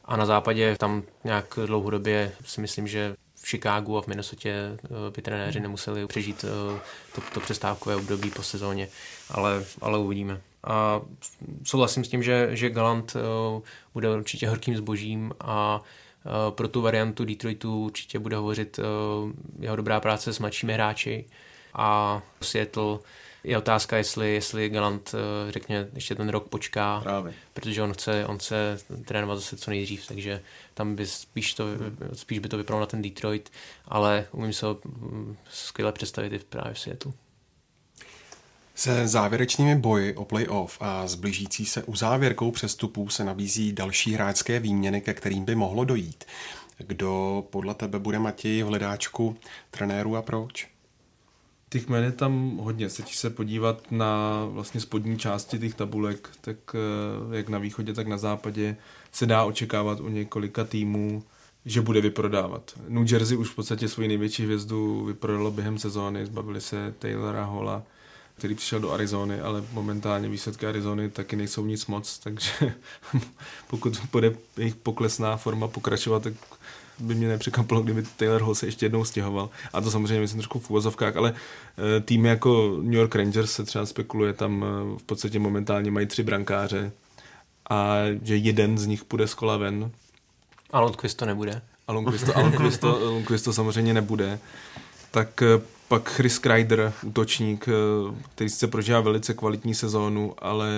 A na západě tam nějak dlouhodobě si myslím, že v Chicagu a v Minnesota eh, by trenéři nemuseli přežít eh, to, to přestávkové období po sezóně, ale, ale uvidíme. A souhlasím s tím, že, že Galant eh, bude určitě horkým zbožím a pro tu variantu Detroitu určitě bude hovořit jeho dobrá práce s mladšími hráči a Seattle je otázka, jestli, jestli Galant, eh, řekně, ještě ten rok počká, Právě. protože on chce, on chce trénovat zase co nejdřív, takže tam by spíš, to, spíš by to vypadalo na ten Detroit, ale umím se ho mm, skvěle představit i právě v Seattle. Se závěrečnými boji o playoff a zbližící se uzávěrkou přestupů se nabízí další hráčské výměny, ke kterým by mohlo dojít. Kdo podle tebe bude Matěj v hledáčku trenéru a proč? Těch jmen je tam hodně. Stačí se podívat na vlastně spodní části těch tabulek, tak eh, jak na východě, tak na západě se dá očekávat u několika týmů, že bude vyprodávat. New Jersey už v podstatě svoji největší hvězdu vyprodalo během sezóny, zbavili se Taylora Hola, který přišel do Arizony, ale momentálně výsledky Arizony taky nejsou nic moc, takže pokud bude jejich poklesná forma pokračovat, tak by mě nepřekvapilo, kdyby Taylor Hall se ještě jednou stěhoval. A to samozřejmě myslím trošku v úvozovkách, ale eh, týmy jako New York Rangers se třeba spekuluje, tam eh, v podstatě momentálně mají tři brankáře a že jeden z nich půjde z kola ven. A Lundqvist to nebude. A Lundqvist to, a Lundqvist to, Lundqvist to samozřejmě nebude. Tak eh, pak Chris Kreider, útočník, který sice prožívá velice kvalitní sezónu, ale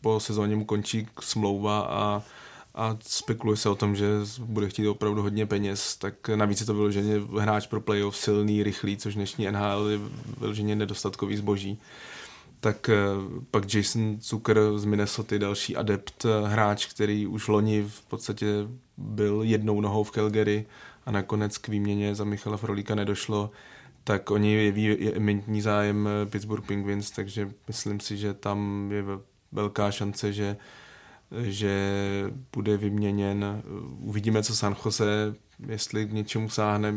po sezóně mu končí smlouva a a spekuluje se o tom, že bude chtít opravdu hodně peněz, tak navíc je to vyloženě hráč pro playoff silný, rychlý, což dnešní NHL je vyloženě nedostatkový zboží. Tak eh, pak Jason Zucker z Minnesota, další adept, eh, hráč, který už loni v podstatě byl jednou nohou v Calgary a nakonec k výměně za Michala Frolíka nedošlo, tak oni jeví je eminentní zájem eh, Pittsburgh Penguins, takže myslím si, že tam je velká šance, že že bude vyměněn. Uvidíme, co San Jose, jestli k něčemu sáhne.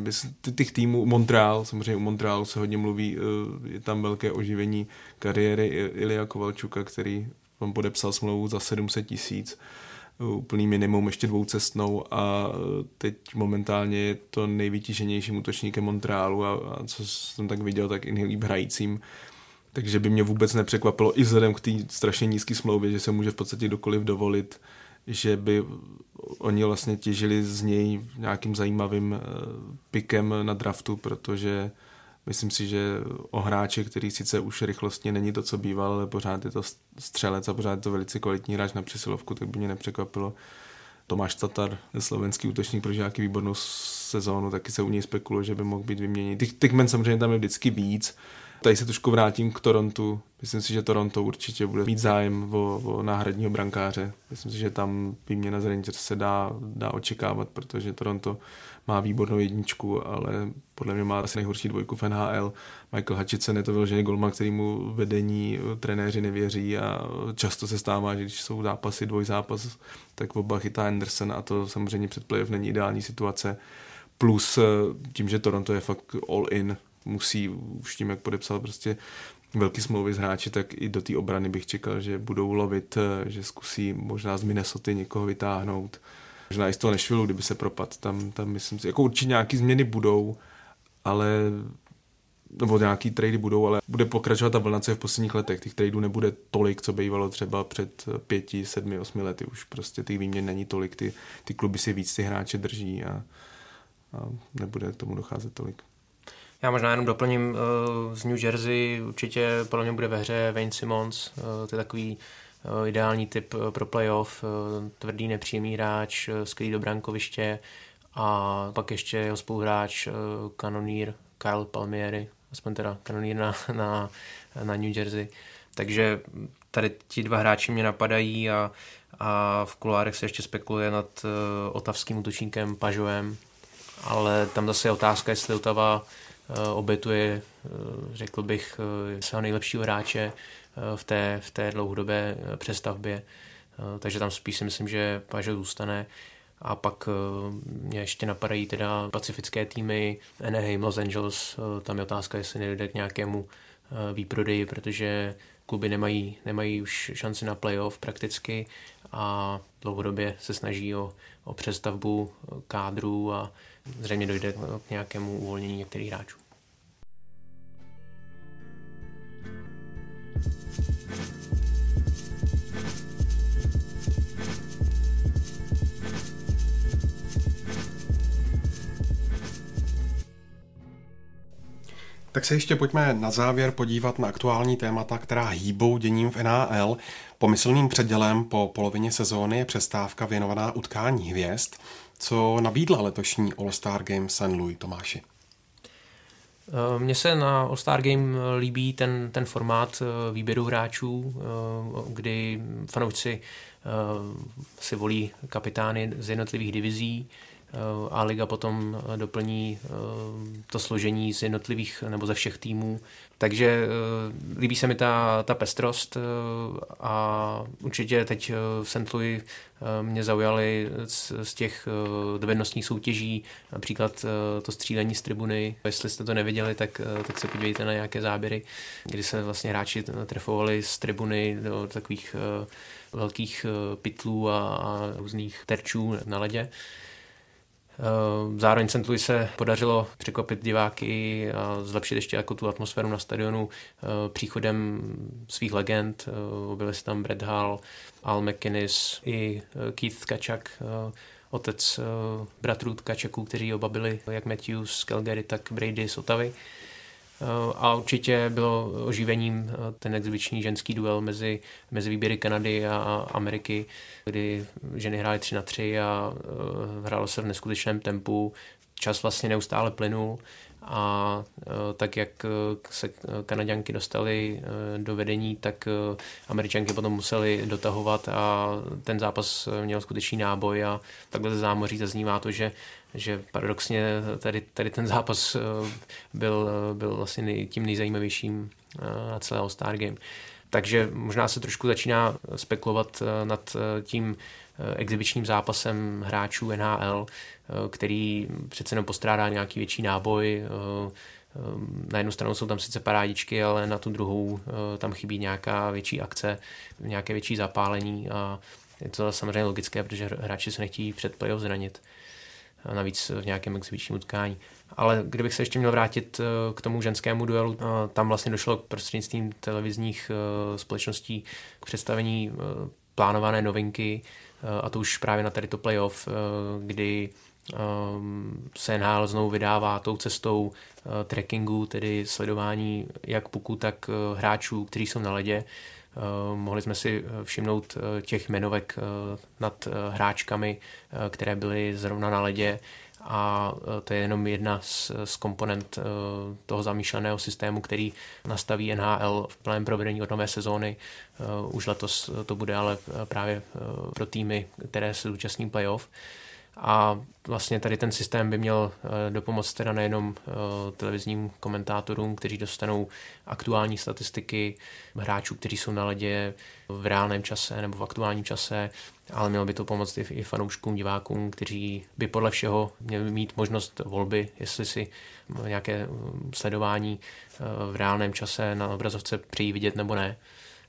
Těch týmů, Montreal, samozřejmě u Montrealu se hodně mluví, eh, je tam velké oživení kariéry Ilia Kovalčuka, který vám podepsal smlouvu za 700 tisíc úplný minimum, ještě dvoucestnou a teď momentálně je to nejvytíženějším útočníkem Montrealu a, a co jsem tak viděl, tak i nejlíp hrajícím. Takže by mě vůbec nepřekvapilo i vzhledem k té strašně nízké smlouvě, že se může v podstatě dokoliv dovolit, že by oni vlastně těžili z něj nějakým zajímavým eh, pikem na draftu, protože myslím si, že o hráče, který sice už rychlostně není to, co býval, ale pořád je to střelec a pořád je to velice kvalitní hráč na přesilovku, tak by mě nepřekvapilo. Tomáš Tatar, slovenský útočník, pro nějaký výbornou sezónu, taky se u něj spekuluje, že by mohl být vyměněný. Těch, těch men samozřejmě tam je vždycky víc, Tady se trošku vrátím k Torontu. Myslím si, že Toronto určitě bude mít zájem o, o náhradního brankáře. Myslím si, že tam výměna z Rangers se dá, dá očekávat, protože Toronto má výbornou jedničku, ale podle mě má asi nejhorší dvojku v NHL. Michael Hutchinson je to vyložený golman, který mu vedení trenéři nevěří a často se stává, že když jsou zápasy, dvojzápas, tak oba chytá Anderson a to samozřejmě před playoff není ideální situace. Plus eh, tím, že Toronto je fakt all in, musí už tím, jak podepsal prostě velký smlouvy z hráči, tak i do té obrany bych čekal, že budou lovit, eh, že zkusí možná z Minnesota někoho vytáhnout. Možná i z toho Nešvilu, kdyby se propad. Tam, tam myslím si, jako určitě nějaký změny budou, ale nebo nějaký trady budou, ale bude pokračovat ta vlna, co je v posledních letech. Těch tradeů nebude tolik, co bývalo třeba před pěti, sedmi, osmi lety. Už prostě těch výměn není tolik, ty, ty kluby si víc ty hráče drží a, a nebude tomu docházet tolik. Já možná jenom doplním uh, z New Jersey, určitě podle mě bude ve hře Wayne Simmons, uh, to je takový uh, ideální typ pro playoff, tvrdý nepříjemný hráč, skvělý do brankoviště a pak ještě jeho spoluhráč uh, kanonýr Kyle Palmieri, aspoň teda kanonýr na, na, na New Jersey. Takže tady ti dva hráči mě napadají a, a v kulárech se ještě spekuluje nad otavským útočníkem Pažovem, ale tam zase je otázka, jestli Otava uh, obětuje, uh, řekl bych, uh, svého nejlepšího hráče v té, v té dlouhodobé přestavbě. Takže tam spíš si myslím, že Pažo zůstane. A pak mě ještě napadají teda pacifické týmy Anaheim, Los Angeles. Tam je otázka, jestli nedojde k nějakému výprodeji, protože kluby nemají, nemají už šanci na playoff prakticky a dlouhodobě se snaží o, o přestavbu kádru a zřejmě dojde k nějakému uvolnění některých hráčů. Tak se ještě pojďme na závěr podívat na aktuální témata, která hýbou děním v NHL. Pomyslným předělem po polovině sezóny je přestávka věnovaná utkání hvězd. Co nabídla letošní All-Star Game St. Louis Tomáši? Eh, mně se na All-Star Game líbí ten, ten formát eh, výběru hráčů, eh, kdy fanoušci si volí kapitány z jednotlivých divizí, a liga potom eh, doplní eh, to složení z jednotlivých nebo ze všech týmů. Takže eh, líbí se mi ta, ta pestrost a určitě teď v St. Louis mě zaujaly z, z těch dovednostních soutěží, například to střílení z tribuny. Jestli jste to neviděli, tak, tak se podívejte na nějaké záběry, kdy se vlastně hráči trefovali z tribuny do takových velkých pytlů a, a různých terčů na ledě. Eh, zároveň St. Louis se podařilo překvapit diváky a zlepšit ještě jako tu atmosféru na stadionu eh, příchodem svých legend. Eh, objevili se tam Brad Hall, Al McInnes i Keith Kačak, otec bratrů Kačaků, kteří oba byli jak Matthews z Calgary, tak Brady z Otavy. A určitě bylo oživením eh, ten exibiční ženský duel mezi, mezi výběry Kanady a Ameriky, kdy ženy hrály 3 na 3 a eh, hrálo se v neskutečném tempu. Čas vlastně neustále plynul a eh, tak, jak se Kanaďanky dostaly do vedení, tak Američanky potom museli dotahovat a ten zápas měl skutečný náboj a takhle ze zámoří zaznívá to, že že paradoxně tady, tady ten zápas eh, byl, eh, byl vlastně nej, tím nejzajímavějším eh, na celého Star Game. Takže možná se trošku začíná spekulovat nad tím exibičním zápasem hráčů NHL, který přece jenom postrádá nějaký větší náboj. Na jednu stranu jsou tam sice parádičky, ale na tu druhou tam chybí nějaká větší akce, nějaké větší zapálení a je to samozřejmě logické, protože hráči se nechtějí před playoff zranit navíc v nějakém exibičním utkání. Ale kdybych se ještě měl vrátit eh, k tomu ženskému duelu, eh, tam vlastně došlo k prostřednictvím televizních eh, společností k představení plánované novinky, a to už právě na tady to playoff, kdy se NHL znovu vydává tou cestou trackingu, tedy sledování jak puku, tak hráčů, kteří jsou na ledě. Mohli jsme si všimnout těch jmenovek nad hráčkami, které byly zrovna na ledě a to je jenom jedna z, z komponent toho zamýšleného systému, který nastaví NHL v plném provedení od nové sezóny. Už letos to bude ale právě pro týmy, které se zúčastní playoff. A vlastně tady ten systém by měl eh, dopomoct teda nejenom eh, televizním komentátorům, kteří dostanou aktuální statistiky hráčů, kteří jsou na ledě v reálném čase nebo v aktuálním čase, ale mělo by to pomoct i fanouškům, divákům, kteří by podle všeho měli mít možnost volby, jestli si nějaké mm, sledování eh, v reálném čase na obrazovce přijí vidět nebo ne.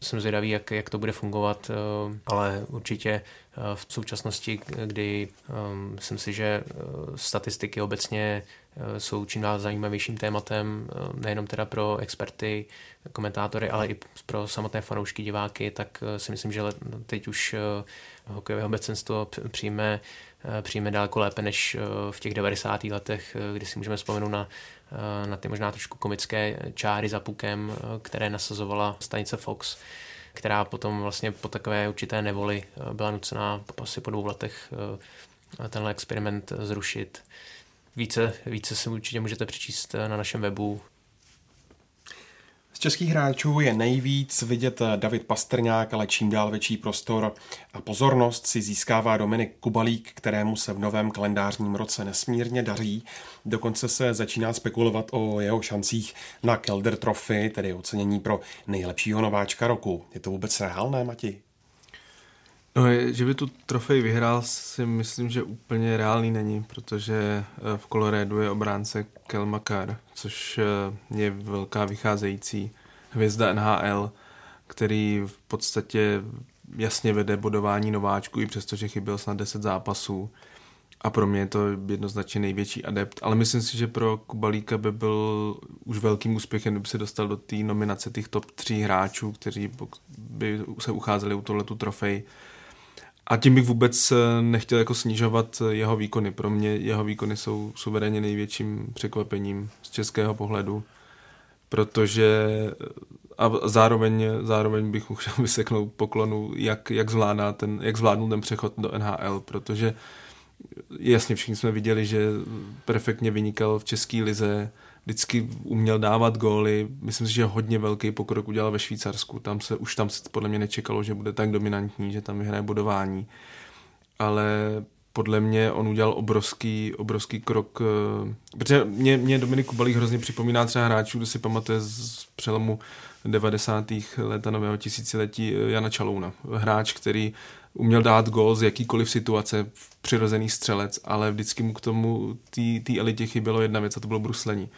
Jsem zvědavý, jak, jak to bude fungovat, eh, ale určitě eh, v současnosti, kdy um, myslím si, že statistiky obecně jsou čím dál zajímavějším tématem, nejenom teda pro experty, komentátory, ale i pro samotné fanoušky, diváky, tak si myslím, že teď už hokejové obecenstvo přijme, přijme daleko lépe než v těch 90. letech, kdy si můžeme vzpomenout na na ty možná trošku komické čáry za pukem, které nasazovala stanice Fox která potom vlastně po takové určité nevoli byla nucená asi po dvou letech tenhle experiment zrušit. Více, více si určitě můžete přečíst na našem webu českých hráčů je nejvíc vidět David Pastrňák, ale čím dál větší prostor a pozornost si získává Dominik Kubalík, kterému se v novém kalendářním roce nesmírně daří. Dokonce se začíná spekulovat o jeho šancích na Kelder Trophy, tedy ocenění pro nejlepšího nováčka roku. Je to vůbec reálné, Mati? No, že by tu trofej vyhrál, si myslím, že úplně reálný není, protože eh, v Colorédu je obránce Kel Makar, což eh, je velká vycházející hvězda NHL, který v podstatě jasně vede bodování nováčku, i přestože chyběl snad 10 zápasů. A pro mě je to jednoznačně největší adept. Ale myslím si, že pro Kubalíka by byl už velkým úspěchem, kdyby se dostal do té nominace těch top tří hráčů, kteří by se ucházeli u tohletu trofej. A tím bych vůbec eh, nechtěl jako snižovat eh, jeho výkony. Pro mě jeho výkony jsou suverénně největším překvapením z českého pohledu, protože eh, a zároveň, zároveň bych mu chtěl vyseknout poklonu, jak, jak, zvládá ten, jak zvládnul ten přechod do NHL, protože jasně všichni jsme viděli, že perfektně vynikal v české lize, vždycky uměl dávat góly. Myslím si, že hodně velký pokrok udělal ve Švýcarsku. Tam se, už tam se podle mě nečekalo, že bude tak dominantní, že tam vyhraje bodování. Ale podle mě on udělal obrovský, obrovský krok, eh, protože mě, mě Dominik Kubalík hrozně připomíná třeba hráčů, kdo si pamatuje z přelomu 90. let a nového tisíciletí eh, Jana Čalouna. Hráč, který uměl dát gol z jakýkoliv situace, přirozený střelec, ale vždycky mu k tomu té elitě chybělo jedna věc a to bylo bruslení.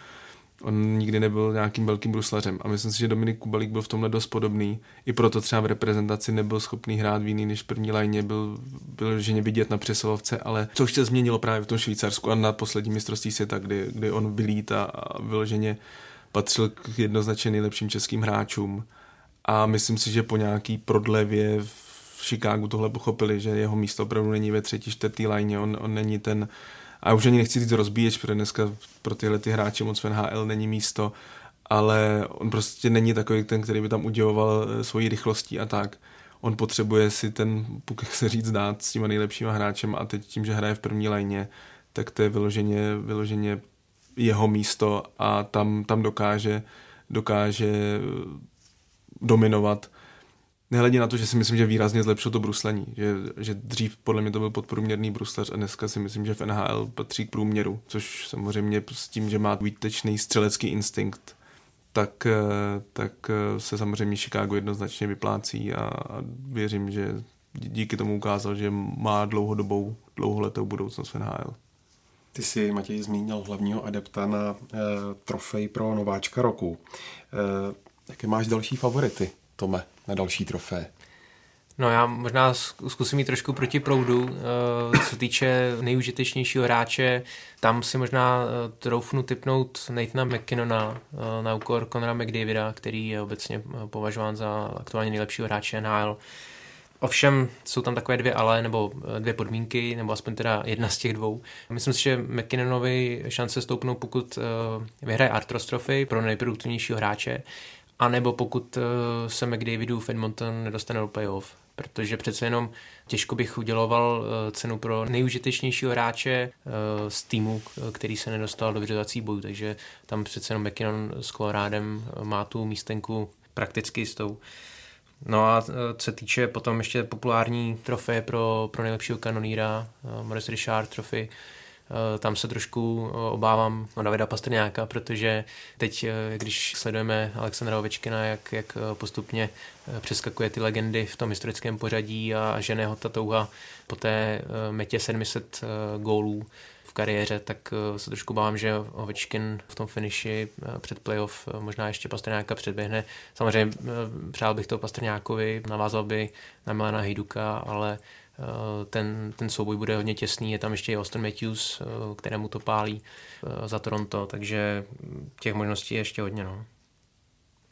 On nikdy nebyl nějakým velkým bruslařem a myslím si, že Dominik Kubalík byl v tomhle dost podobný. I proto třeba v reprezentaci nebyl schopný hrát v jiný než první lajně, byl, byl ženě vidět na přesilovce, ale což se změnilo právě v tom Švýcarsku a na poslední mistrovství světa, kdy, kdy on vylít a, a vyloženě patřil k jednoznačně nejlepším českým hráčům. A myslím si, že po nějaký prodlevě v Chicagu tohle pochopili, že jeho místo opravdu není ve třetí, čtvrtý lajně, on, on není ten, a už ani nechci říct rozbíječ, protože dneska pro tyhle ty hráče moc v NHL není místo, ale on prostě není takový ten, který by tam uděloval eh, svoji rychlostí a tak. On potřebuje si ten puk, jak se říct, dát s těma nejlepšíma hráčem a teď tím, že hraje v první lajně, tak to je vyloženě, vyloženě jeho místo a tam, tam dokáže, dokáže dominovat Nehledě na to, že si myslím, že výrazně zlepšil to bruslení, že, že dřív podle mě to byl podprůměrný bruslař a dneska si myslím, že v NHL patří k průměru, což samozřejmě s tím, že má výtečný střelecký instinkt, tak, eh, tak eh, se samozřejmě Chicago jednoznačně vyplácí a, a věřím, že díky tomu ukázal, že má dlouhodobou, dlouholetou budoucnost v NHL. Ty jsi, Matěj, zmínil hlavního adepta na e, trofej pro nováčka roku. E, jaké máš další favority, Tome? na další trofé? No já možná zkusím jít trošku proti proudu. Eh, co týče nejužitečnějšího hráče, tam si možná eh, troufnu typnout Nathana McKinnona eh, na úkor Conora McDavida, který je obecně považován za aktuálně nejlepšího hráče NHL. Ovšem jsou tam takové dvě ale, nebo dvě podmínky, nebo aspoň teda jedna z těch dvou. Myslím si, že McKinnonovi šance stoupnou, pokud vyhraje Artros Trophy pro nejproduktivnějšího hráče, a nebo pokud eh, se McDavidu v Edmonton nedostane do playoff. Protože přece jenom těžko bych uděloval eh, cenu pro nejužitečnějšího hráče eh, z týmu, který se nedostal do vyřazovací bojů. Takže tam přece jenom McKinnon s Colorádem má tu místenku prakticky jistou. No a co se týče potom ještě populární trofeje pro, pro nejlepšího kanoníra, Morris Richard trofej, tam se trošku eh, obávám o Davida Pastrňáka, protože teď, eh, když sledujeme Alexandra Ovečkina, jak, jak postupně přeskakuje ty legendy v tom historickém pořadí a žene ho ta touha po té metě 700 gólů v kariéře, tak se trošku bávám, že Ovečkin v tom finiši před playoff možná ještě Pastrňáka předběhne. Samozřejmě přál bych to Pastrňákovi, navázal by na Milana Hejduka, ale Eh, ten, ten souboj bude hodně těsný, je tam ještě i Austin Matthews, eh, kterému to pálí eh, za Toronto, takže těch možností je ještě hodně. No.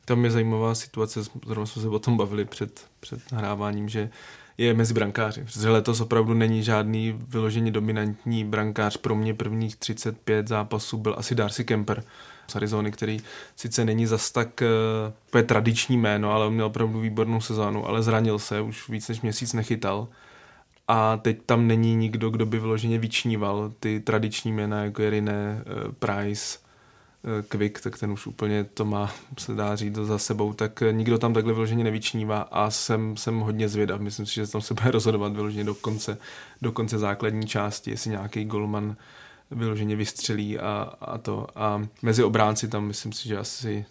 tam je zajímavá situace, zrovna jsme se o tom bavili před, před nahráváním, že je mezi brankáři. Protože letos opravdu není žádný vyloženě dominantní brankář. Pro mě prvních 35 zápasů byl asi Darcy Kemper z Arizony, který sice není zas tak uh, tradiční jméno, ale on měl opravdu výbornou sezónu, ale zranil se, už víc než měsíc nechytal. A teď tam není nikdo, kdo by vyloženě vyčníval ty tradiční jména, jako je Rine, uh, Price, uh, Quick, tak ten už úplně to má, se dá říct, za sebou, tak nikdo tam takhle vyloženě nevyčnívá a jsem, jsem hodně zvědav. Myslím si, že tam se bude rozhodovat vyloženě do konce, do konce základní části, jestli nějaký golman vyloženě vystřelí a, a to. A mezi obránci tam myslím si, že asi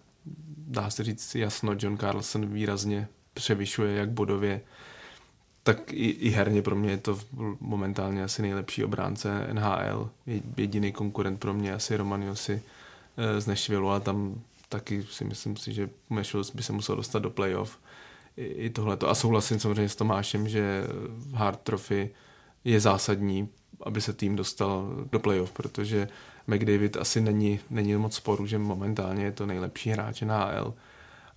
dá se říct jasno, John Carlson výrazně převyšuje jak bodově, tak i, i herně pro mě je to momentálně asi nejlepší obránce NHL. Jediný konkurent pro mě asi Roman Josi eh, z Nashville a tam taky si myslím si, že Nashville by se musel dostat do playoff. I, i tohleto. A souhlasím samozřejmě s Tomášem, že Hard Trophy je zásadní aby se tým dostal do playoff, protože McDavid asi není, není moc sporu, že momentálně je to nejlepší hráč na.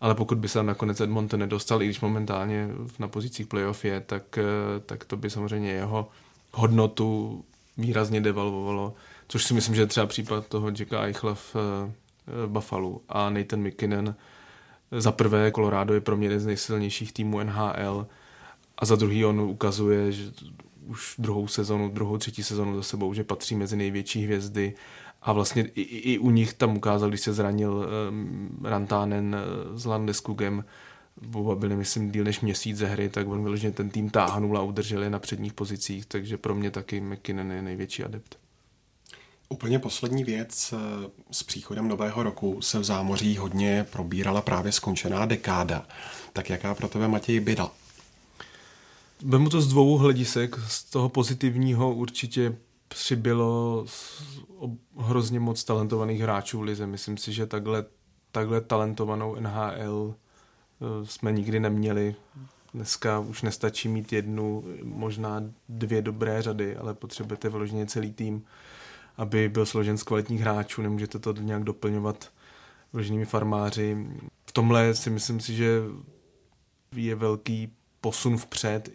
Ale pokud by se nakonec Edmonton nedostal, i když momentálně na pozicích playoff je, tak, tak to by samozřejmě jeho hodnotu výrazně devalvovalo, což si myslím, že je třeba případ toho Jacka Eichla v Buffalo a Nathan McKinnon. Za prvé Colorado je pro mě jeden z nejsilnějších týmů NHL a za druhý on ukazuje, že už druhou sezonu, druhou, třetí sezonu za sebou, že patří mezi největší hvězdy a vlastně i, i u nich tam ukázal, když se zranil um, Rantanen uh, s Landeskugem, oba byli, myslím, díl než měsíc ze hry, tak on vyloženě ten tým táhnul a udržel je na předních pozicích, takže pro mě taky McKinnon je největší adept. Úplně poslední věc. Eh, s příchodem nového roku se v zámoří hodně probírala právě skončená dekáda. Tak jaká pro tebe Matěj byla? Vemu to z dvou hledisek. Z toho pozitivního určitě přibylo hrozně moc talentovaných hráčů v lize. Myslím si, že takhle, takhle talentovanou NHL eh, jsme nikdy neměli. Dneska už nestačí mít jednu, možná dvě dobré řady, ale potřebujete vyloženě celý tým, aby byl složen z kvalitních hráčů. Nemůžete to nějak doplňovat vloženými farmáři. V tomhle si myslím si, že je velký posun vpřed.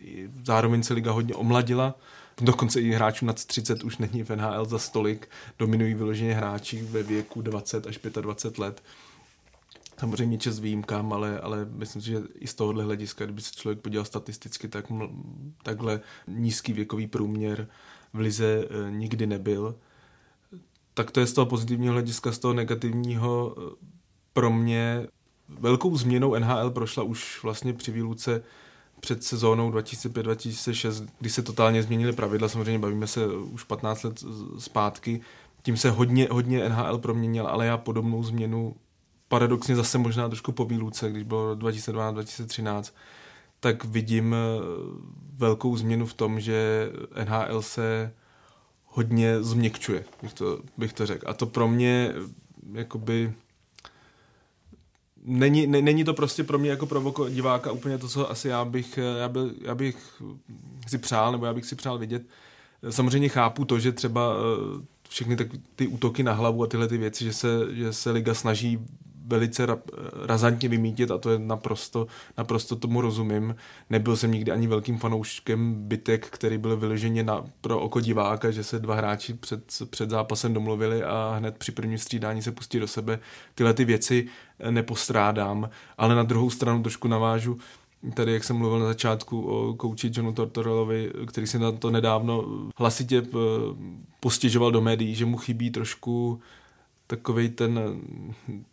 Zároveň se liga hodně omladila, dokonce i hráčů nad 30 už není v NHL za stolik, dominují vyloženě hráči ve věku 20 až 25 let. Samozřejmě čas výjimkám, ale, ale myslím si, že i z tohohle hlediska, kdyby se člověk podíval statisticky, tak takhle nízký věkový průměr v lize e, nikdy nebyl. Tak to je z toho pozitivního hlediska, z toho negativního e, pro mě velkou změnou NHL prošla už vlastně při výluce před sezónou 2005-2006, kdy se totálně změnily pravidla, samozřejmě bavíme se už 15 let zpátky, tím se hodně, hodně NHL proměnil, ale já podobnou změnu paradoxně zase možná trošku po výluce, když bylo 2012-2013, tak vidím eh, velkou změnu v tom, že NHL se hodně změkčuje, bych to, bych to řekl. A to pro mě jakoby není, ne, není to prostě pro mě jako pro diváka úplně to, co asi já bych, já, by, já bych si přál, nebo já bych si přál vidět. Samozřejmě chápu to, že třeba eh, všechny tak, ty útoky na hlavu a tyhle ty věci, že se, že se liga snaží velice ra, razantně vymítit a to je naprosto, naprosto tomu rozumím. Nebyl jsem nikdy ani velkým fanouškem bytek, který byl vyloženě na, pro oko diváka, že se dva hráči před, před zápasem domluvili a hned při prvním střídání se pustí do sebe. Tyhle ty věci nepostrádám, ale na druhou stranu trošku navážu tady, jak jsem mluvil na začátku o kouči Johnu Tortorelovi, který se na to nedávno hlasitě eh, postěžoval do médií, že mu chybí trošku takový ten,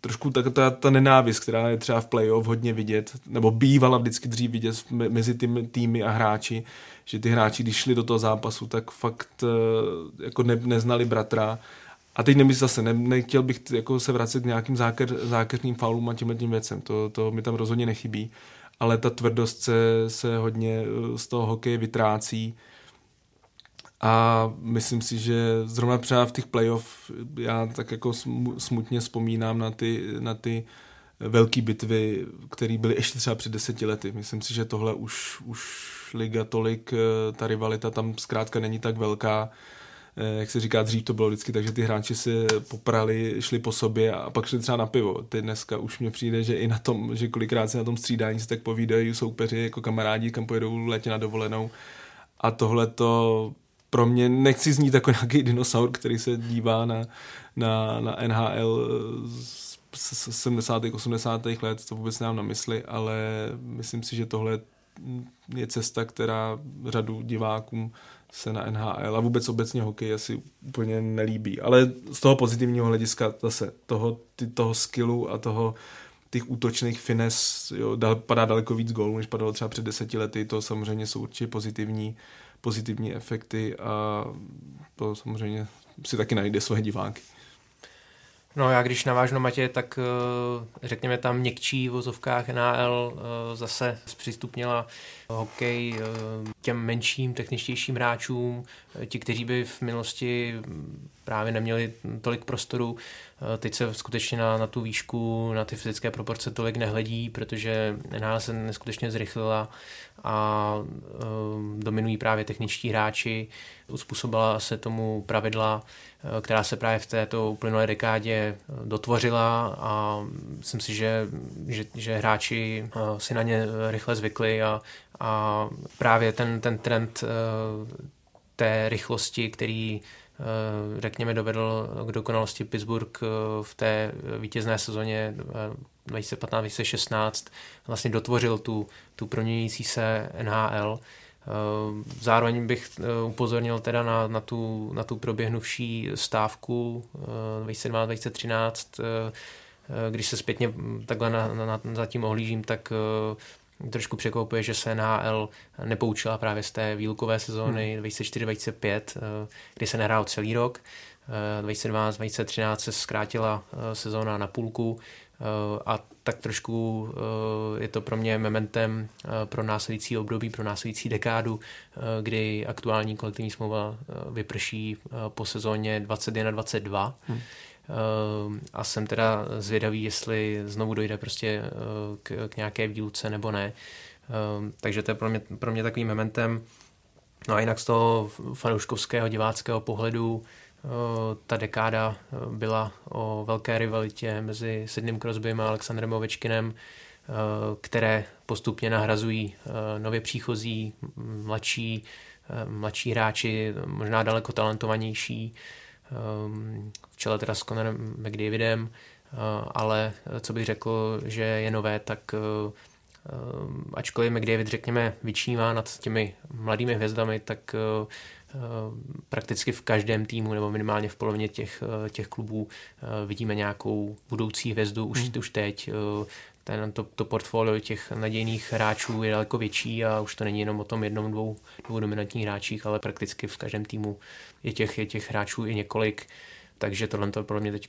trošku tak, ta, ta nenávist, která je třeba v playoff hodně vidět, nebo bývala vždycky dřív vidět mezi těmi týmy a hráči, že ty hráči, když šli do toho zápasu, tak fakt eh, jako ne, neznali bratra. A teď nemyslím zase, ne, nechtěl bych jako se vracet k nějakým záker, zákeřným faulům a tímhle tím věcem, to, to mi tam rozhodně nechybí, ale ta tvrdost se, se hodně eh, z toho hokeje vytrácí, a myslím si, že zrovna třeba v těch playoff já tak jako smutně vzpomínám na ty, na ty velké bitvy, které byly ještě třeba před deseti lety. Myslím si, že tohle už, už liga tolik, eh, ta rivalita tam zkrátka není tak velká. eh, jak se říká, dřív to bylo vždycky tak, že ty hráči se poprali, šli po sobě a pak šli třeba na pivo. Teď dneska už mě přijde, že i na tom, že kolikrát se na tom střídání se tak povídají soupeři jako kamarádi, kam pojedou letě na dovolenou. A tohle to pro mě nechci znít jako nějaký dinosaur, který se dívá na, na, na NHL z 70. 80. let, to vůbec nemám na mysli, ale myslím si, že tohle je cesta, která řadu divákům se na NHL a vůbec obecně hokej asi úplně nelíbí. Ale z toho pozitivního hlediska zase toho, ty, toho skillu a toho těch útočných fines jo, dal, padá daleko víc gólů, než padalo třeba před deseti lety. To samozřejmě jsou určitě pozitivní, pozitivní efekty a to samozřejmě si taky najde svoje diváky. No já když navážu na Matě, tak eh, řekněme tam měkčí v vozovkách NHL eh, zase zpřístupnila hokej eh, těm menším, techničtějším hráčům, ti, kteří by v minulosti právě neměli tolik prostoru. Teď se skutečně na, na tu výšku, na ty fyzické proporce tolik nehledí, protože NHL se neskutečně zrychlila a um, dominují právě techničtí hráči. Uspůsobila se tomu pravidla, uh, která se právě v této uplynulé dekádě uh, dotvořila a myslím si, že, že, že hráči uh, si na ně rychle zvykli a, a právě ten, ten trend té rychlosti, který řekněme dovedl k dokonalosti Pittsburgh v té vítězné sezóně 2015-2016 vlastně dotvořil tu, tu proměňující se NHL. Eh, zároveň bych eh, upozornil teda na, na, tu, na tu proběhnuvší stávku 2017-2013, eh, když se zpětně takhle na, na, na tím ohlížím, tak trošku překvapuje, že se NHL nepoučila právě z té výlukové sezóny hmm. 2004-2005, kdy se nehrál celý rok. 2012-2013 se zkrátila sezóna na půlku Eh, a tak trošku eh, je to pro mě mementem eh, pro následující období, pro následující dekádu, kdy aktuální kolektivní smlouva vyprší po sezóně 21-22. Hmm. A jsem teda zvědavý, jestli znovu dojde prostě k, k nějaké výluce nebo ne. Takže to je pro mě, pro mě takovým mementem. No a jinak z toho fanouškovského diváckého pohledu Eh, ta dekáda eh, byla o velké rivalitě mezi Sidným Crosbym a Alexandrem Ovečkinem, eh, které postupně nahrazují nově příchozí, mladší, mladší hráči, možná daleko talentovanější, v čele teda s Conorem McDavidem, ale co bych řekl, že je nové, tak ačkoliv McDavid, řekněme, vyčnívá nad těmi mladými hvězdami, tak Eh, prakticky v každém týmu nebo minimálně v polovině těch, eh, těch klubů eh, vidíme nějakou budoucí hvězdu už, hmm. už teď. Ten, to, to portfolio těch nadějných hráčů je daleko větší a už to není jenom o tom jednom, dvou, dvou dominantních hráčích, ale prakticky v každém týmu je těch, je těch hráčů i několik. Takže tohle je pro mě teď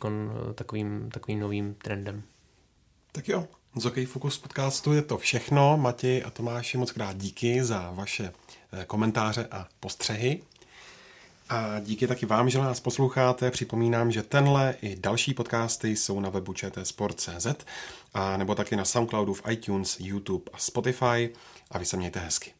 takovým, takovým novým trendem. Tak jo, z OK Focus podcastu je to všechno. Mati a Tomáši moc krát díky za vaše komentáře a postřehy. A díky taky vám, že nás posloucháte. Připomínám, že tenhle i další podcasty jsou na webu čtsport.cz a nebo taky na Soundcloudu, v iTunes, YouTube a Spotify. A vy se mějte hezky.